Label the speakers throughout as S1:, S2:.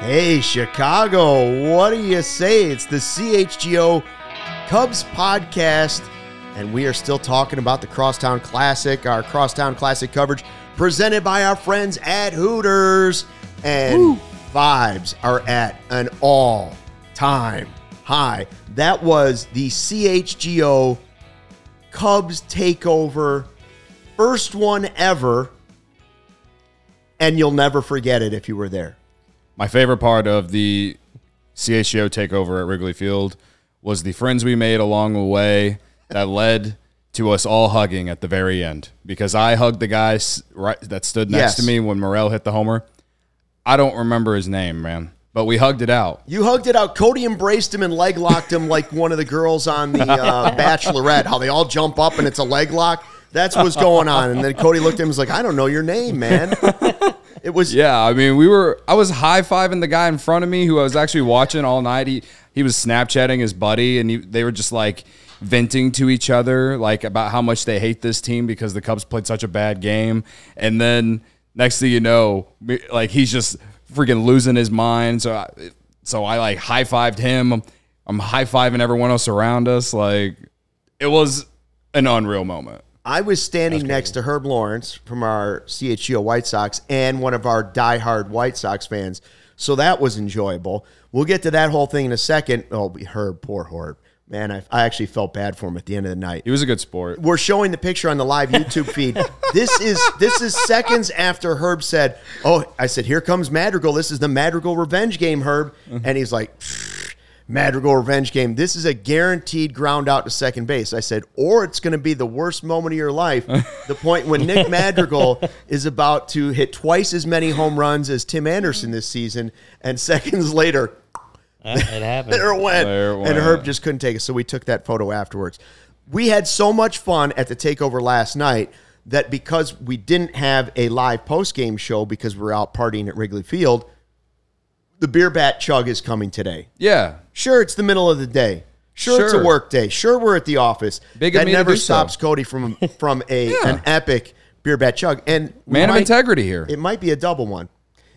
S1: Hey, Chicago, what do you say? It's the CHGO Cubs podcast, and we are still talking about the Crosstown Classic, our Crosstown Classic coverage presented by our friends at Hooters. And vibes are at an all time high. That was the CHGO Cubs takeover, first one ever, and you'll never forget it if you were there.
S2: My favorite part of the CHGO takeover at Wrigley Field was the friends we made along the way that led to us all hugging at the very end. Because I hugged the guy right, that stood next
S1: Yes.
S2: to me when Morel hit the homer. I don't remember his name, man, but we hugged it out.
S1: You hugged it out. Cody embraced him and leg locked him like one of the girls on the uh, Bachelorette. How they all jump up and it's a leg lock. That's what's going on. And then Cody looked at him and was like, "I don't know your name, man." It was
S2: Yeah, I mean, we were. I was high fiving the guy in front of me who I was actually watching all night. He he was Snapchatting his buddy, and he, they were just like venting to each other, like about how much they hate this team because the Cubs played such a bad game. And then next thing you know, like he's just freaking losing his mind. So I, so I like high fived him. I'm, I'm high fiving everyone else around us. Like it was an unreal moment.
S1: I was standing next to Herb Lawrence from our CHGO White Sox and one of our diehard White Sox fans. So that was enjoyable. We'll get to that whole thing in a second. Oh, Herb, poor Herb. Man, I, I actually felt bad for him at the end of the night.
S2: He was a good sport.
S1: we're showing the picture on the live YouTube feed. this is this is seconds after Herb said, "Oh, I said here comes Madrigal. This is the Madrigal revenge game, Herb." Mm-hmm. And he's like, "Madrigal revenge game. This is a guaranteed ground out to second base." I said, "Or it's going to be the worst moment of your life, the point when Nick Madrigal is about to hit twice as many home runs as Tim Anderson this season, and seconds later,
S3: Uh, it happened.
S1: there it went.
S2: There it
S1: And
S2: went.
S1: Herb just couldn't take it, so we took that photo afterwards. We had so much fun at the takeover last night that because we didn't have a live post game show because we were out partying at Wrigley Field, the beer bat chug is coming today.
S2: Yeah,
S1: Sure, it's the middle of the day. Sure, it's a
S2: Sure.
S1: work day. Sure, we're at the office.
S2: Big
S1: that never
S2: do so.
S1: stops Cody from from a an epic beer bat chug. And
S2: man of integrity here.
S1: it might be a double one.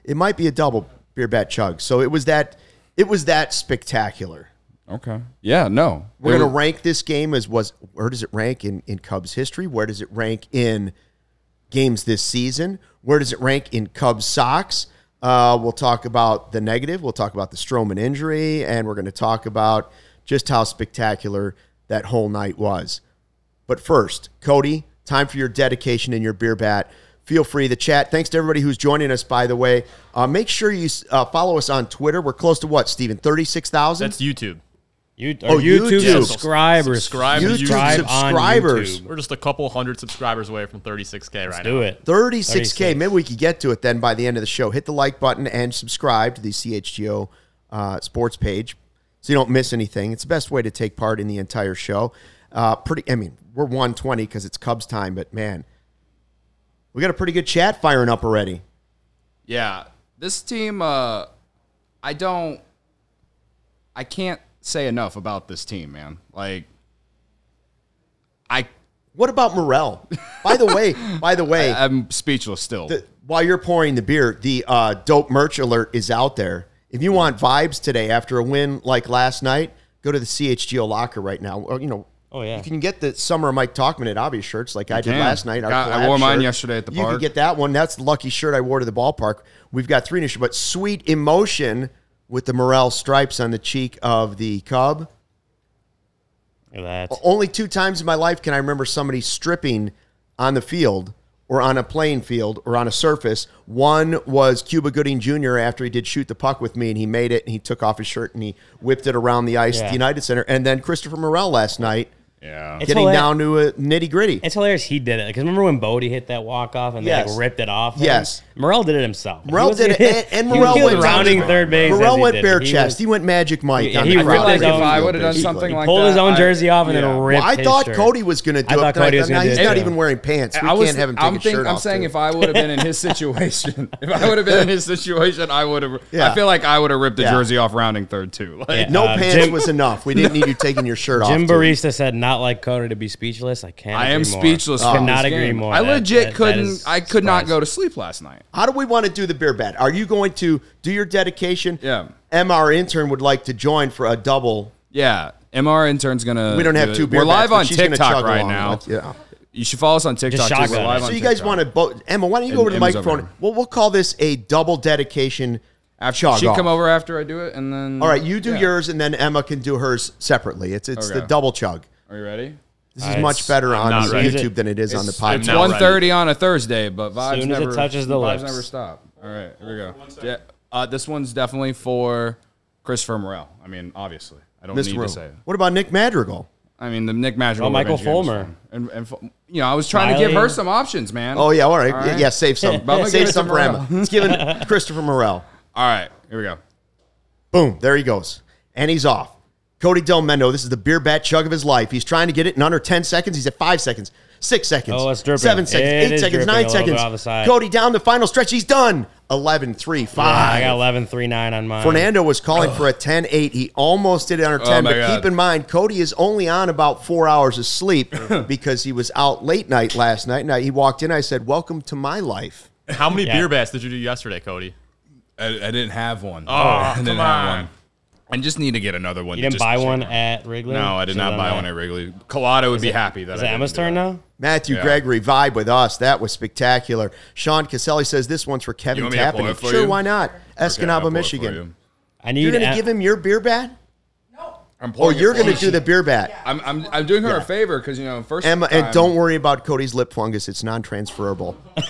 S1: It might be a double beer bat chug. So it was that it was that spectacular.
S2: Okay. Yeah, no.
S1: We're
S2: It
S1: going to
S2: was-
S1: rank this game as was where does it rank in, in Cubs history? Where does it rank in games this season? Where does it rank in Cubs Sox? Uh, we'll talk about the negative. We'll talk about the Stroman injury, and we're going to talk about just how spectacular that whole night was. But first, Cody, time for your dedication and your beer bat. Feel free to chat. Thanks to everybody who's joining us, by the way. Uh, make sure you uh, follow us on Twitter. We're close to what, Steven? 36,000?
S4: That's YouTube.
S3: You,
S1: Oh,
S3: YouTube,
S1: YouTube.
S3: subscribers.
S4: Subscribe
S1: YouTube
S3: Subscribe
S1: subscribers.
S3: YouTube.
S4: We're just a couple hundred subscribers away from 36k right
S3: Do
S4: now.
S3: it.
S1: 36K.
S3: 36.
S1: Maybe we could get to it then by the end of the show. Hit the like button and subscribe to the CHGO uh, sports page so you don't miss anything. It's the best way to take part in the entire show. Uh, pretty, I mean, we're 120 because it's Cubs time, but man, we got a pretty good chat firing up already.
S2: Yeah. This team uh I don't I can't say enough about this team, man. Like I
S1: What about Morel? By the way, by the way,
S2: I'm speechless still.
S1: the, while you're pouring the beer, the uh, dope merch alert is out there. If you want vibes today after a win like last night, go to the CHGO locker right now. Or, you know,
S3: Oh, yeah.
S1: you can get the summer Mike Tauchman at obvious shirts like I did last night. our
S2: Got- I wore mine
S1: shirt.
S2: yesterday at the ball.
S1: You can get that one. That's the lucky shirt I wore to the ballpark. We've got three new shirts, but sweet emotion with the Morel stripes on the cheek of the Cub.
S3: That.
S1: Only two times in my life can I remember somebody stripping on the field or on a playing field or on a surface. One was Cuba Gooding Jr. after he did shoot the puck with me and he made it and he took off his shirt and he whipped it around the ice at the United Center. And then Christopher Morel last night
S2: yeah.
S3: It's
S1: getting
S3: hilar-
S1: down to a nitty gritty.
S3: It's hilarious he did it. Because remember when Bote hit that walk off and they
S1: Yes.
S3: like ripped it off? him?
S1: Yes.
S3: Morel did it himself.
S1: Morel
S3: He was-
S1: did it, and, and
S3: he
S1: Morel
S3: was
S1: went
S3: rounding
S1: down-
S3: third base.
S1: Morel
S3: he
S1: went
S3: did.
S1: bare
S3: He
S1: chest.
S3: was-
S1: he went Magic Mike.
S3: Yeah,
S1: on
S3: he
S1: the
S3: I feel
S1: crowd.
S3: if I
S2: would've done something like
S3: pulled his
S2: that,
S3: own
S2: I-
S3: jersey off and
S2: yeah.
S3: then ripped
S1: Well, I
S3: his
S1: thought
S3: shirt.
S1: Cody was going to do
S3: I
S1: it.
S3: thought
S1: but
S3: Cody was
S1: now
S3: gonna
S1: he's
S3: it,
S1: not
S3: too.
S1: even wearing pants. We
S2: I was,
S1: can't have him take
S2: I'm,
S1: his
S2: think-
S1: shirt
S2: I'm
S1: off.
S2: saying
S1: too.
S2: if I would have been in his situation, if I would have been in his situation, I would have.
S1: Yeah.
S2: I feel like I would have ripped the
S1: Yeah.
S2: jersey off rounding third too. Like,
S3: Yeah.
S1: no
S3: Uh,
S1: pants
S3: Jim-
S1: was enough. We didn't need you taking your shirt off.
S3: Jim
S1: too.
S3: Barista said, now not like Cody to be speechless. I can't.
S2: I am
S3: agree more.
S2: speechless.
S3: Could
S2: from
S3: not agree
S2: game.
S3: more.
S2: I
S3: That-
S2: legit
S3: that- that
S2: couldn't.
S3: is
S2: I could not go to sleep last night.
S1: How do we want to do the beer bet? Are you going to do your dedication?
S2: Yeah.
S1: Emma, our intern, would like to join for a double.
S2: Yeah, MR intern's gonna.
S1: We don't have
S2: do
S1: two beer
S2: We're live
S1: bets, but
S2: on TikTok right now.
S1: with- yeah.
S2: You should follow us on TikTok. too. We're live
S3: it.
S2: on
S1: So you guys
S2: TikTok.
S1: want to both? Emma, why don't you go
S2: And
S1: over to the
S2: Emma's over
S1: microphone?
S2: here.
S1: We'll we'll call this a double dedication
S2: After
S1: chug
S2: she
S1: off.
S2: come over after I do it, and then.
S1: All right, you do
S2: Yeah.
S1: yours, and then Emma can do hers separately. It's it's the double chug.
S2: Are you ready?
S1: This is
S3: Alright,
S1: much better
S4: I'm
S1: on
S4: not ready.
S1: YouTube than it is on the
S2: It's
S1: podcast.
S4: not
S2: one
S4: ready.
S2: on a Thursday, but vibes
S3: Soon as it
S2: never
S3: touches the
S2: vibes
S3: lips.
S2: never stop. All right, here we go. Yeah, uh, this one's definitely for Christopher Morel. I mean, obviously, I don't
S1: Mr.
S2: need
S1: Rowe.
S2: to say it.
S1: What about Nick Madrigal?
S2: I mean, the Nick Madrigal.
S3: Oh, Michael
S2: Revenge
S3: Fulmer.
S2: and, and Fu- you know, I was trying to give her
S3: Smiley.
S2: some options, man.
S1: Oh yeah, all right.
S2: All right.
S1: Yeah, save some.
S2: I'm gonna give
S1: save
S2: it
S1: some
S2: to
S1: for
S2: Morel.
S1: Emma. Let's Christopher Morel.
S2: All right, here we go.
S1: Boom, there he goes. And he's off. Cody Delmendo, this is the beer bat chug of his life. He's trying to get it in under 10 seconds. He's at five seconds, six seconds,
S3: Oh, it's dripping.
S1: seven seconds,
S3: It
S1: eight seconds, nine seconds.
S3: on the side.
S1: Cody down the final stretch. He's done. 11, 3,
S3: Yeah,
S1: 5.
S3: I got 11, 3, 9 on mine.
S1: Fernando was calling for a 10 8. He almost did it under 10,
S2: Oh,
S1: but
S2: God.
S1: keep in mind, Cody is only on about four hours of sleep because he was out late night last night. Now he walked in. I said, Welcome to my life.
S4: How many
S3: Yeah.
S4: beer bets did you do yesterday, Cody?
S2: I, I didn't have one.
S4: Oh,
S2: I didn't
S4: come
S2: have
S4: on.
S2: one. I just need to get another one.
S3: You didn't
S2: just
S3: buy one
S2: out.
S3: at Wrigley?
S2: No, I did not buy
S3: that.
S2: one at Wrigley. Colada would be happy that
S3: Is
S2: I
S3: it
S2: didn't
S3: Emma's
S2: do
S3: turn
S2: that.
S3: now?
S1: Matthew
S2: Yeah.
S1: Gregory vibe with us. That was spectacular. Sean Caselli says this one's for Kevin
S2: You want me to pull
S1: Tappan.
S2: it for
S1: Sure,
S2: you?
S1: why not?
S2: Okay, I'll
S1: Escanaba,
S2: pull it for
S1: Michigan.
S2: you.
S3: I need
S1: You're going to
S3: Em-
S1: give him your beer bat?
S2: I'm
S1: Or
S2: pulling it
S1: you're
S2: for
S1: going to
S2: you.
S1: do the beer bat?
S2: I'm, I'm, I'm doing her a favor because you know first
S1: Emma,
S2: time,
S1: and don't worry about Cody's lip fungus. It's non-transferable.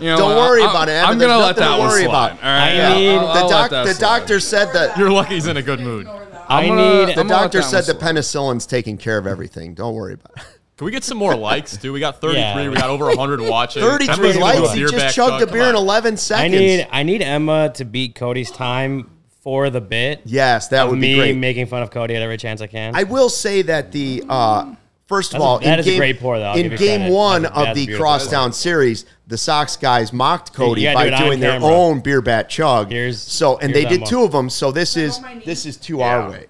S2: you know,
S1: Don't worry
S2: I-
S1: about it, Emma.
S2: I'm gonna let
S1: nothing to
S2: that one
S1: worry
S2: slide.
S1: about.
S2: All right,
S3: I
S2: yeah,
S3: need-
S2: I'll-
S1: The,
S2: I'll let
S1: doc, the
S2: slide.
S1: doctor said that.
S4: You're lucky he's in a good mood.
S3: I
S2: I'm gonna-
S3: need.
S1: The
S2: I'm
S1: doctor said the
S2: slide.
S1: penicillin's taking care of everything. Don't worry about it.
S4: Can we get some more likes, dude? We got 33.
S3: Yeah.
S4: We got over 100 watching.
S1: 33
S4: gonna do a
S1: likes. He just chugged a beer in
S4: on.
S1: 11
S3: I
S1: seconds.
S3: need. I need Emma to beat Cody's time for the bit.
S1: yes, that
S3: of
S1: would
S3: me
S1: be great.
S3: making fun of Cody at every chance I can.
S1: I will say that the uh, first of
S3: That's
S1: all,
S3: that
S1: in
S3: is a
S1: game,
S3: great pour, though. I'll
S1: in game
S3: credit.
S1: one
S3: That's
S1: of the
S3: beautiful.
S1: Crosstown series, the Sox guys mocked Cody
S3: gotta
S1: by
S3: do
S1: doing their
S3: camera.
S1: own beer bat chug.
S3: Here's-
S1: so, and
S3: here's
S1: they did two of them. So this is
S5: on
S1: this is two our way.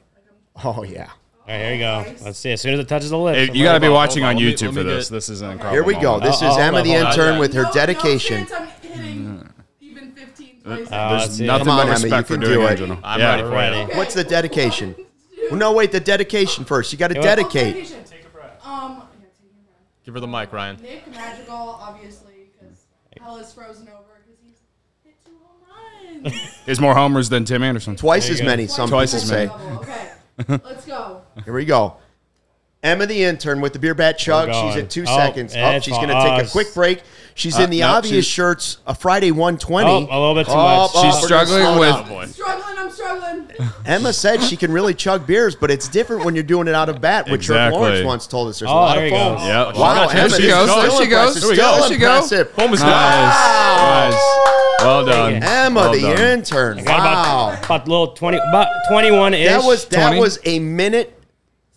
S1: Oh yeah.
S3: All right, here you go. Let's see. As soon as it touches the lips,
S2: Hey, you got to be watching on
S4: on. Let me-
S2: YouTube for this.
S4: get-
S2: This is an incredible.
S1: Here we go.
S2: moment.
S1: This is
S3: oh,
S1: Emma the intern with her dedication.
S5: I'm hitting even 15, 20.
S3: Uh,
S2: There's nothing
S1: on,
S2: but respect
S1: you
S2: for doing
S1: do
S2: it.
S1: it.
S4: I'm
S2: Yeah.
S4: ready for it.
S1: What's the dedication? Well, no, wait. The dedication first. You got to dedicate.
S5: Dedication. Um, yeah, take a breath.
S4: Give her the mic, Ryan.
S5: Nick Magical, obviously, because hell is frozen over because he's hit two home runs.
S2: There's more homers than Tim Anderson.
S1: Twice as
S3: go.
S1: many. Some
S2: Twice
S1: people
S2: as
S1: say.
S2: many.
S5: Okay, let's go.
S1: Here we go. Emma the intern with the beer bat chug. She's
S3: going.
S1: at two
S3: Oh,
S1: seconds. Oh,
S3: it's
S1: she's going to take
S3: Oh,
S1: a quick break. She's
S2: Uh,
S1: in the
S2: no,
S1: obvious shirts. A Friday 120.
S3: Oh, a little bit too
S1: Oh,
S3: much.
S1: oh,
S2: She's
S1: we're
S2: struggling
S1: slow
S2: with-
S5: Struggling, I'm struggling.
S1: Emma said she can really chug beers, but it's different when you're doing it out of bat, which Trevor
S2: Exactly.
S1: Lawrence once told us. There's a
S3: Oh,
S1: lot
S3: there
S1: of
S3: he
S1: foam.
S3: goes.
S2: Yeah.
S1: Wow,
S2: There
S1: Emma,
S2: she goes. There she goes. There we
S1: still
S2: go. There she goes.
S1: impressive.
S4: Boom is
S2: Nice. Nice. Well done.
S1: Emma
S2: Well
S1: the
S2: done.
S1: intern.
S3: I got
S1: Wow.
S3: about, about little 20, about 21 ish.
S1: That was that
S3: 20.
S1: was a minute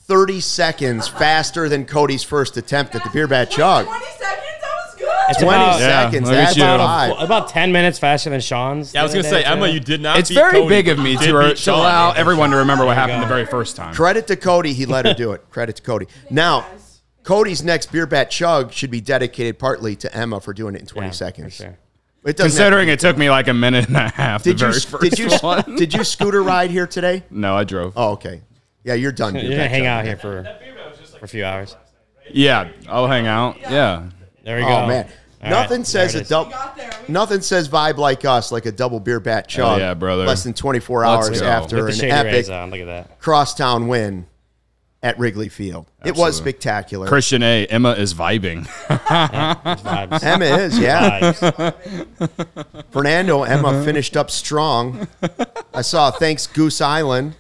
S1: 30 seconds faster than Cody's first attempt at the beer bat chug.
S5: 20 seconds? That was good.
S3: It's
S1: 20
S3: about-
S1: seconds.
S2: look at
S1: That's
S2: you.
S1: five.
S3: about, about 10 minutes faster than Sean's.
S4: Yeah, I was gonna say, Emma, you did not.
S2: It's
S4: beat
S2: very
S4: Cody,
S2: big of me to,
S4: did
S2: to
S4: Sean.
S2: allow everyone to remember what happened
S3: go.
S2: the very first time.
S1: Credit to Cody, he let her do it. Credit to Cody. Now, Cody's next beer bat chug should be dedicated partly to Emma for doing it in 20
S3: Yeah,
S1: seconds.
S3: Sure.
S1: It doesn't
S2: Considering it took me like a minute and a half.
S1: Did
S2: the
S1: you
S2: very first
S1: did you
S2: one.
S1: did you scooter ride here today?
S2: No, I drove.
S1: Oh, okay. Yeah, you're done.
S3: You're going to hang
S1: chug.
S3: out here for, for a few hours.
S2: Yeah, I'll hang out. Yeah.
S3: There we go.
S1: Oh man,
S3: All
S1: nothing
S3: right,
S1: says a
S3: it is.
S1: double.
S5: got there. We-
S1: Nothing says vibe like us, like a double beer bat oh, chug.
S2: yeah, brother.
S1: Less than 24
S2: Let's
S1: hours
S2: go.
S1: after an epic
S3: Rays on. Look at that.
S1: crosstown win at Wrigley Field. It was spectacular.
S2: Christian A. Emma is vibing.
S3: Vibes.
S1: Emma is, yeah. Fernando, Emma finished up strong. I saw thanks Goose Island.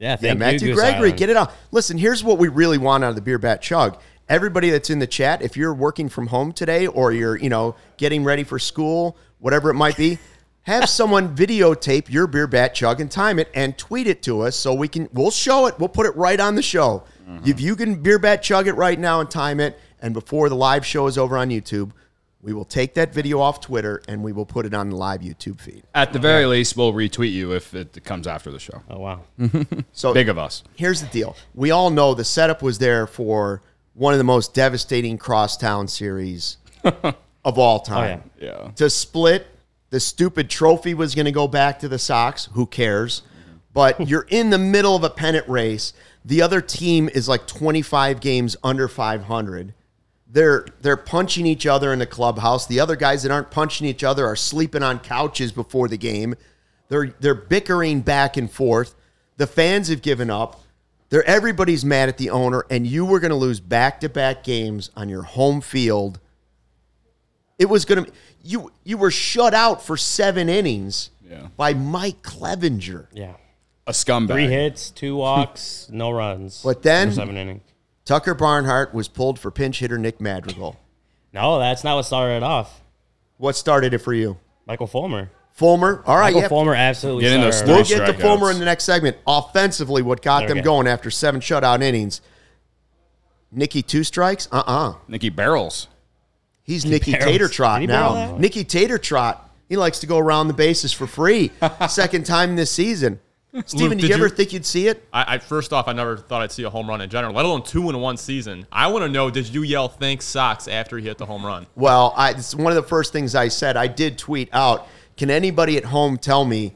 S3: Yeah, thank
S1: Yeah,
S3: you,
S1: Matthew
S3: Goose
S1: Gregory,
S3: Island.
S1: get it out. Listen, here's what we really want out of the beer bat chug. Everybody that's in the chat, if you're working from home today or you're, you know, getting ready for school, whatever it might be, have someone videotape your beer bat chug and time it and tweet it to us so we can we'll show it. We'll put it right on the show. Mm-hmm. If you can beer bat chug it right now and time it, and before the live show is over on YouTube, We will take that video off Twitter and we will put it on the live YouTube feed.
S2: At the very least, we'll retweet you if it comes after the show.
S3: Oh wow.
S1: So
S2: Big of us.
S1: here's the deal. We all know the setup was there for one of the most devastating crosstown series of all time.
S2: Oh, yeah.
S1: To split, the stupid trophy was going to go back to the Sox. Who cares? But you're in the middle of a pennant race. The other team is like 25 games under 500. They're they're punching each other in the clubhouse. The other guys that aren't punching each other are sleeping on couches before the game. They're they're bickering back and forth. The fans have given up. They're everybody's mad at the owner, and you were going to lose back to back games on your home field. It was going to you you were shut out for seven innings
S2: Yeah.
S1: by Mike Clevinger.
S3: Yeah.
S2: A scumbag.
S3: Three hits, two walks, no runs.
S1: But then-
S3: seven innings.
S1: Tucker Barnhart was pulled for pinch hitter Nick Madrigal.
S3: No, that's not what started it off.
S1: What started it for you?
S3: Michael Fulmer.
S1: Fulmer. All right,
S3: Michael
S1: yeah.
S3: Fulmer absolutely
S2: Get in those
S1: We'll
S3: off.
S2: three
S1: get to
S2: strikeouts.
S1: Fulmer in the next segment. Offensively, what got them
S3: Okay.
S1: going after seven shutout innings? Nicky two strikes? Uh uh
S2: Nicky Barrels.
S1: He's Nicky
S3: barrels.
S1: Tater Trot
S3: Did he barrel
S1: now.
S3: that?
S1: Nicky Tater Trot. He likes to go around the bases for free. Second time this season. Steven,
S4: Luke,
S1: did you
S4: did
S1: ever
S4: you-
S1: think you'd see it?
S4: I, I first off, I never thought I'd see a home run in general, let alone two in one season. I want to know: Did you yell "Thanks Sox" after he hit the home run?
S1: Well, I, it's one of the first things I said. I did tweet out. Can anybody at home tell me,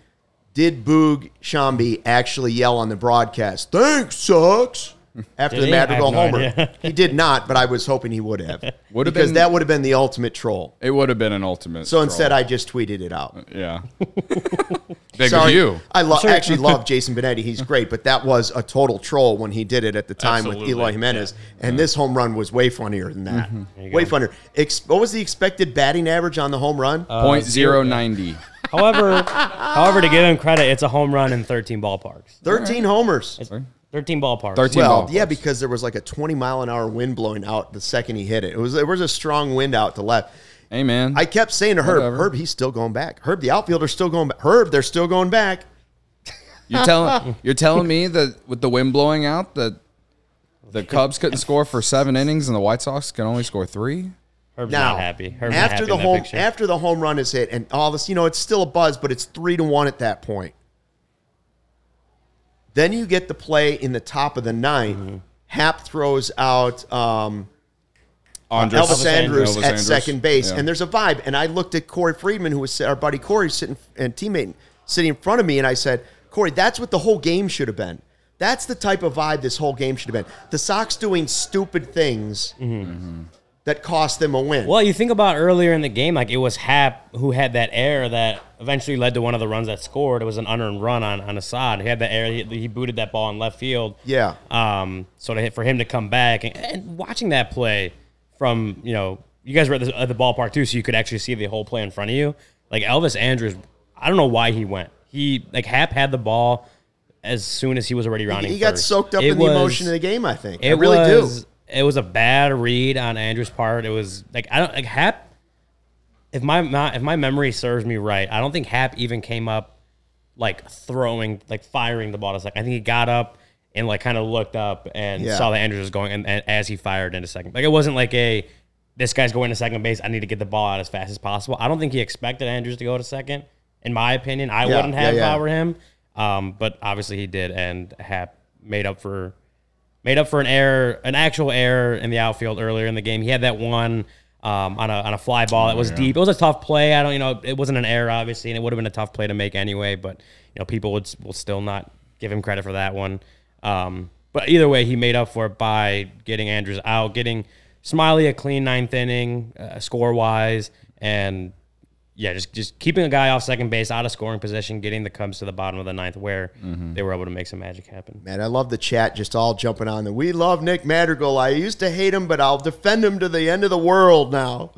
S1: did Boog Sciambi actually yell on the broadcast? Thanks, sucks. After
S3: Did
S1: the
S3: he? I have
S1: Madrigal
S3: no
S1: homer,
S3: idea.
S1: he did not, but I was hoping he would have.
S2: Would have
S1: because
S2: been-
S1: that would have been the ultimate troll.
S2: It would have been an ultimate.
S1: So instead. I just tweeted it out.
S2: yeah. Big
S1: Sorry,
S2: of you.
S1: I lo- actually love Jason Benetti. He's great, but that was a total troll when he did it at the time with
S4: Absolutely,
S1: Eloy Jimenez. And this home run was way funnier than that.
S3: Mm-hmm.
S1: Way funnier. Ex- what was the expected batting average on the home run?
S3: Uh,
S2: Point zero ninety.
S3: However, however, to give him credit, it's a home run in 13 ballparks.
S1: 13 homers.
S3: It's 13 ballparks.
S2: 13
S1: Well,
S2: ballparks.
S1: yeah, because there was like a 20 mile an hour wind blowing out the second he hit it. It was there was a strong wind out to left.
S2: Hey man.
S1: I kept saying to Herb,
S2: Whatever.
S1: Herb, he's still going back. Herb, the outfielder's still going back. Herb, they're still going back.
S2: You're telling you're telling me that with the wind blowing out that the Cubs couldn't score for seven innings and the White Sox can only score three?
S3: Herb's
S1: Now,
S3: not happy. Herb's not
S1: after
S3: happy
S1: the
S3: in
S1: home
S3: picture.
S1: after the home run is hit and all this, you know, it's still a buzz, but it's three to one at that point. Then you get the play in the top of the ninth.
S3: Mm-hmm.
S1: Happ throws out um,
S2: Andres,
S1: Elvis Andrus
S2: Elvis
S1: at
S2: Andrus.
S1: second base,
S2: Yeah.
S1: and there's a vibe. And I looked at Corey Friedman, who was our buddy Corey, sitting and teammate sitting in front of me, and I said, Corey, that's what the whole game should have been. That's the type of vibe this whole game should have been. The Sox doing stupid things that cost them a win.
S3: Well, you think about earlier in the game, like it was Happ who had that error that eventually led to one of the runs that scored. It was an unearned run on, on Assad. He had that error. He, he booted that ball in left field.
S1: Yeah.
S3: Um. So to hit, for him to come back and, and watching that play from you know you guys were at the, at the ballpark too, so you could actually see the whole play in front of you. Like Elvis Andrus, I don't know why he went. He like Happ had the ball as soon as he was already rounding.
S1: he got
S3: first.
S1: soaked up
S3: It
S1: in the emotion of the game. I think. I
S3: it
S1: really
S3: was,
S1: do.
S3: It was a bad read on Andrus's part. It was like I don't like Happ. If my, my if my memory serves me right, I don't think Happ even came up like throwing like firing the ball to second. I think he got up and like kind of looked up and
S1: Yeah.
S3: saw that Andrus was going and, and as he fired into second. Like it wasn't like a this guy's going to second base. I need to get the ball out as fast as possible. I don't think he expected Andrus to go to second. In my opinion, I
S1: Yeah,
S3: wouldn't
S1: yeah,
S3: have if
S1: yeah.
S3: I were him. Um, but obviously he did, and Happ made up for made up for an error, an actual error in the outfield earlier in the game. He had that one um, on a on a fly ball that was deep. It was a tough play. I don't, you know, it wasn't an error obviously, and it would have been a tough play to make anyway. But you know, people would will still not give him credit for that one. Um, but either way, he made up for it by getting Andrus out, getting Smiley a clean ninth inning, uh, score wise, and yeah, just just keeping a guy off second base, out of scoring position, getting the Cubs to the bottom of the ninth, where mm-hmm. they were able to make some magic happen.
S1: Man, I love the chat just all jumping on the. We love Nick Madrigal. I used to hate him, but I'll defend him to the end of the world now.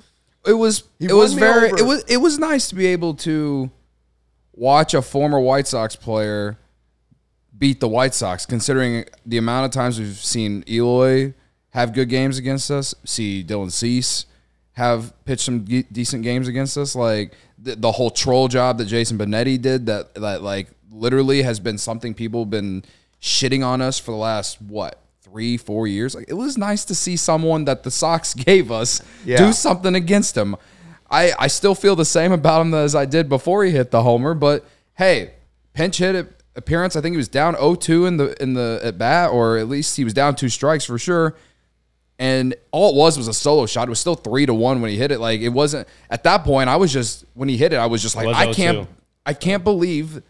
S2: it was it was very
S1: over.
S2: it was it was nice to be able to watch a former White Sox player beat the White Sox, considering the amount of times we've seen Eloy have good games against us, see Dylan Cease have pitched some ge- decent games against us, like the, the whole troll job that Jason Benetti did, that that like literally has been something people have been shitting on us for the last what three four years. Like it was nice to see someone that the Sox gave us
S1: Yeah.
S2: do something against him. I I still feel the same about him as I did before he hit the homer. But hey, pinch hit appearance. I think he was down 0-2 in the in the at bat, or at least he was down two strikes for sure. And all it was was a solo shot. It was still three to one when he hit it. Like it wasn't at that point. I was just when he hit it, I was just like,
S3: was
S2: I can't, I can't believe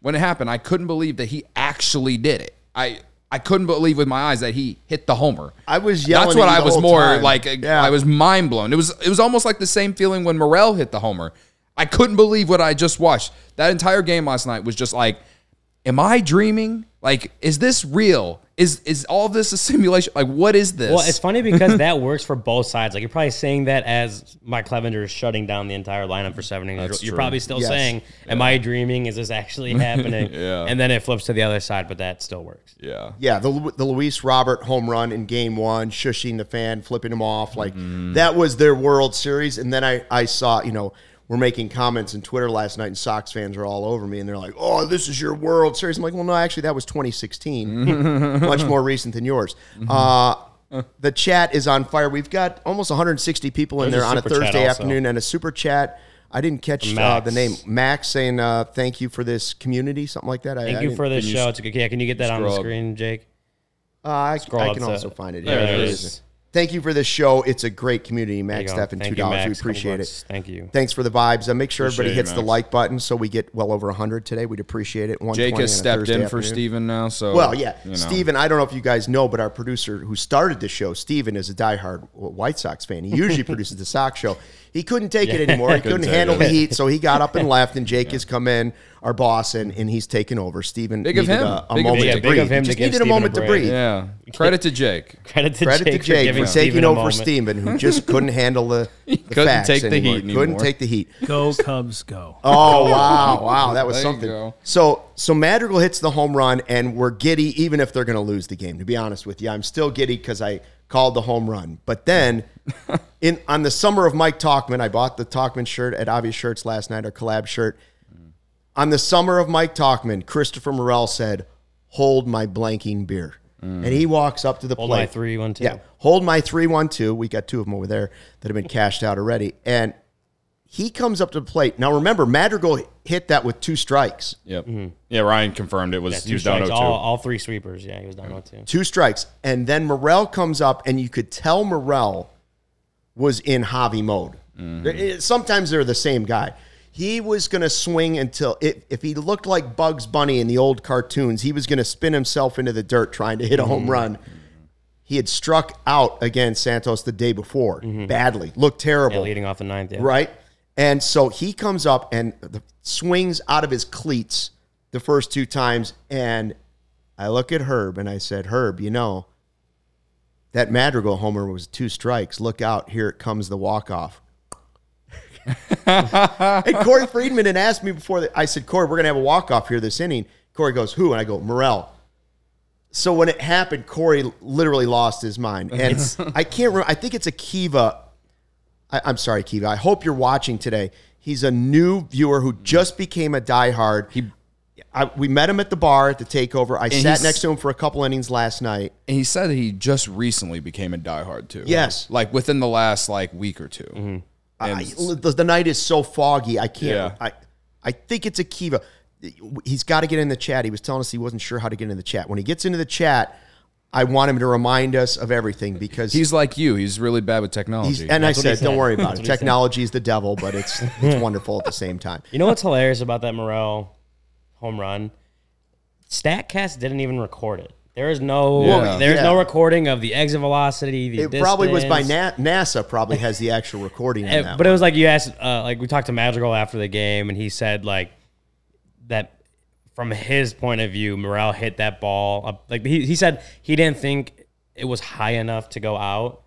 S2: when it happened. I couldn't believe that he actually did it. I I couldn't believe with my eyes that he hit the homer.
S1: I was yelling
S2: That's what I was more
S1: time.
S2: like.
S1: Yeah.
S2: I was mind blown. It was it was almost like the same feeling when Morel hit the homer. I couldn't believe what I just watched. That entire game last night was just like, am I dreaming? Like, is this real? Is is all this a simulation? Like, what is this?
S3: Well, it's funny because that works for both sides. Like you're probably saying that as Mike Clevinger is shutting down the entire lineup for seven innings.
S2: That's
S3: You're
S2: true.
S3: probably still
S1: Yes.
S3: saying, "Am I dreaming? Is this actually happening?"
S2: Yeah.
S3: And then it flips to the other side, but that still works.
S2: yeah.
S1: Yeah, the the Luis Robert home run in game one, shushing the fan, flipping him off, like
S2: Mm-hmm.
S1: that was their World Series. And then I I saw you know we're making comments in Twitter last night, and Sox fans are all over me, and they're like, "Oh, this is your World Series." I'm like, "Well, no, actually, that was 2016, much more recent than yours."
S2: Mm-hmm.
S1: Uh, the chat is on fire. We've got almost 160 people in
S3: There's
S1: there
S3: a
S1: on a
S3: super chat
S1: Thursday
S3: also.
S1: afternoon, and a super chat. I didn't catch uh,
S3: Max.
S1: the name Max saying uh, thank you for this community, something like that. I,
S3: Thank
S1: I
S3: you
S1: didn't-
S3: for this
S2: Can you
S3: show. It's a good. Yeah, can you get that on the screen, Jake?
S1: Uh, I,
S3: Scroll
S1: I
S3: up
S1: can
S3: to-
S1: also find it.
S3: There
S1: here.
S3: it
S1: There
S3: is.
S1: It is. Thank you for this show. It's a great community,
S3: There you
S1: Max
S3: go.
S1: Steph, and two dollars. We appreciate it.
S3: Thank you.
S1: Thanks for the vibes. Uh, make sure everybody hits
S2: it,
S1: the like button so we get well over 100 today. We'd appreciate it.
S2: Jake has stepped
S1: Thursday
S2: in for
S1: afternoon.
S2: Steven now. So
S1: Well, yeah,
S2: you know.
S1: Steven, I don't know if you guys know, but our producer who started the show, Steven, is a diehard White Sox fan. He usually produces the Sox show. He couldn't take it anymore. He couldn't
S2: take
S1: handle the heat, so he got up and left. And Jake has come in, our boss, and, and he's taken over. Steven
S2: Big of
S1: needed
S2: him.
S1: a, a
S2: Big of
S1: moment
S2: him.
S1: to
S3: Yeah, big
S1: breathe.
S3: of him
S1: He just
S3: give
S1: needed a
S3: Steven a
S1: moment to breathe.
S2: Yeah. Credit to Jake.
S3: Credit to
S1: Credit
S3: Jake
S1: to
S3: for
S1: Jake
S3: giving
S1: for taking over
S3: moment.
S1: Steven, who just couldn't handle the, the
S2: couldn't
S1: facts
S2: take the heat.
S1: anymore.
S2: heat
S1: Couldn't take the heat.
S6: Go Cubs, go.
S1: Oh wow, wow, that was
S2: There
S1: something. So so Madrigal hits the home run, and we're giddy even if they're going to lose the game. To be honest with you, I'm still giddy because I called the home run. But then, in on the summer of Mike Tauchman, I bought the Tauchman shirt at Obvious Shirts last night, our collab shirt. Mm. On the summer of Mike Tauchman, Christopher Morel said, "Hold my blanking beer," and he mm. walks up to the
S3: Hold
S1: plate.
S3: Hold my three, one, two.
S1: Yeah, hold my three one two. We got two of them over there that have been cashed out already, and he comes up to the plate. Now remember, Madrigal hit that with two strikes.
S2: Yep. Mm-hmm. Yeah, Ryan confirmed it was
S3: Yeah,
S2: he
S3: two
S2: was down
S3: strikes,
S2: 0-2.
S3: all, all three sweepers. Yeah, he was down 0-2.
S1: Two strikes. And then Morel comes up, and you could tell Morel was in Javy mode. Mm-hmm. It- sometimes they're the same guy. He was going to swing until if, if he looked like Bugs Bunny in the old cartoons, he was going to spin himself into the dirt trying to hit a home mm-hmm. run. He had struck out against Santos the day before badly, looked terrible.
S3: Yeah, leading off the ninth. Yeah.
S1: Right. And so he comes up and the, swings out of his cleats the first two times. And I look at Herb and I said, Herb, you know, that Madrigal homer was two strikes. Look out. Here it comes the walk off. and Corey Friedman had asked me before that. I said, Corey, we're going to have a walk off here this inning. Corey goes, Who? And I go, Morel. So when it happened, Corey literally lost his mind. And I can't remember. I think it's a Kiva. I, I'm sorry, Kiva. I hope you're watching today. He's a new viewer who just became a diehard. He, I, we met him at the bar at the takeover. I sat next to him for a couple innings last night.
S2: And he said he just recently became a diehard too.
S1: Yes.
S2: Like within the last like week or 2 mm-hmm. And
S1: I, the, the night is so foggy. I can't.
S2: Yeah.
S1: I, I think it's a Kiva. He's got to get in the chat. He was telling us he wasn't sure how to get in the chat. When he gets into the chat, I want him to remind us of everything because
S2: he's like you. He's really bad with technology.
S1: He's, and I
S3: That's what he
S1: said, don't worry about
S3: That's
S1: it.
S3: what he said.
S1: Technology is the devil, but it's it's wonderful at the same time.
S3: You know what's hilarious about that Morel home run? Statcast didn't even record it. There is no
S2: Yeah.
S3: there's
S1: Yeah.
S3: no recording of the exit velocity. The
S1: It probably was by. Na- NASA. Probably has the actual recording.
S3: Eh,
S1: On that
S3: but it was like you asked, uh, like we talked to Madrigal after the game, and he said like that from his point of view, Morel hit that ball. Up, like he, he said, he didn't think it was high enough to go out,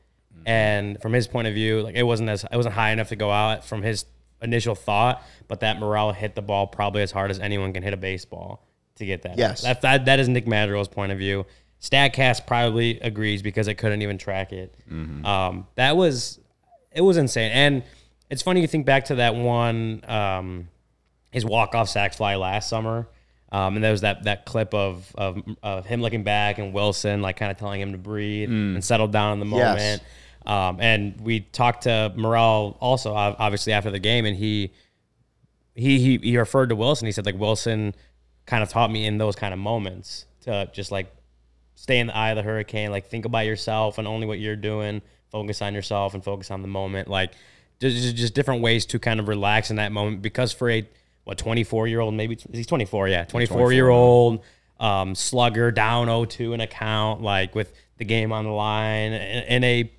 S3: and from his point of view, like it wasn't as it wasn't high enough to go out from his initial thought. But that Morel hit the ball probably as hard as anyone can hit a baseball to get that.
S1: Yes.
S3: that that, that is Nick Madrigal's point of view. Statcast probably agrees because it couldn't even track it. Um, that was it was insane. And it's funny you think back to that one, um, his walk off sac fly last summer. Um, and there was that that clip of, of of him looking back and Wilson like kind of telling him to breathe and settle down in the
S1: Yes.
S3: moment. Um, and we talked to Morel also, obviously after the game, and he he he he referred to Wilson. He said like Wilson kind of taught me in those kind of moments to just like stay in the eye of the hurricane, like think about yourself and only what you're doing, focus on yourself and focus on the moment, like just just, just different ways to kind of relax in that moment. Because for a what 24 year old, maybe he's 24, yeah, 24 year old um, slugger down 0-2 in account, like with the game on the line, in, in a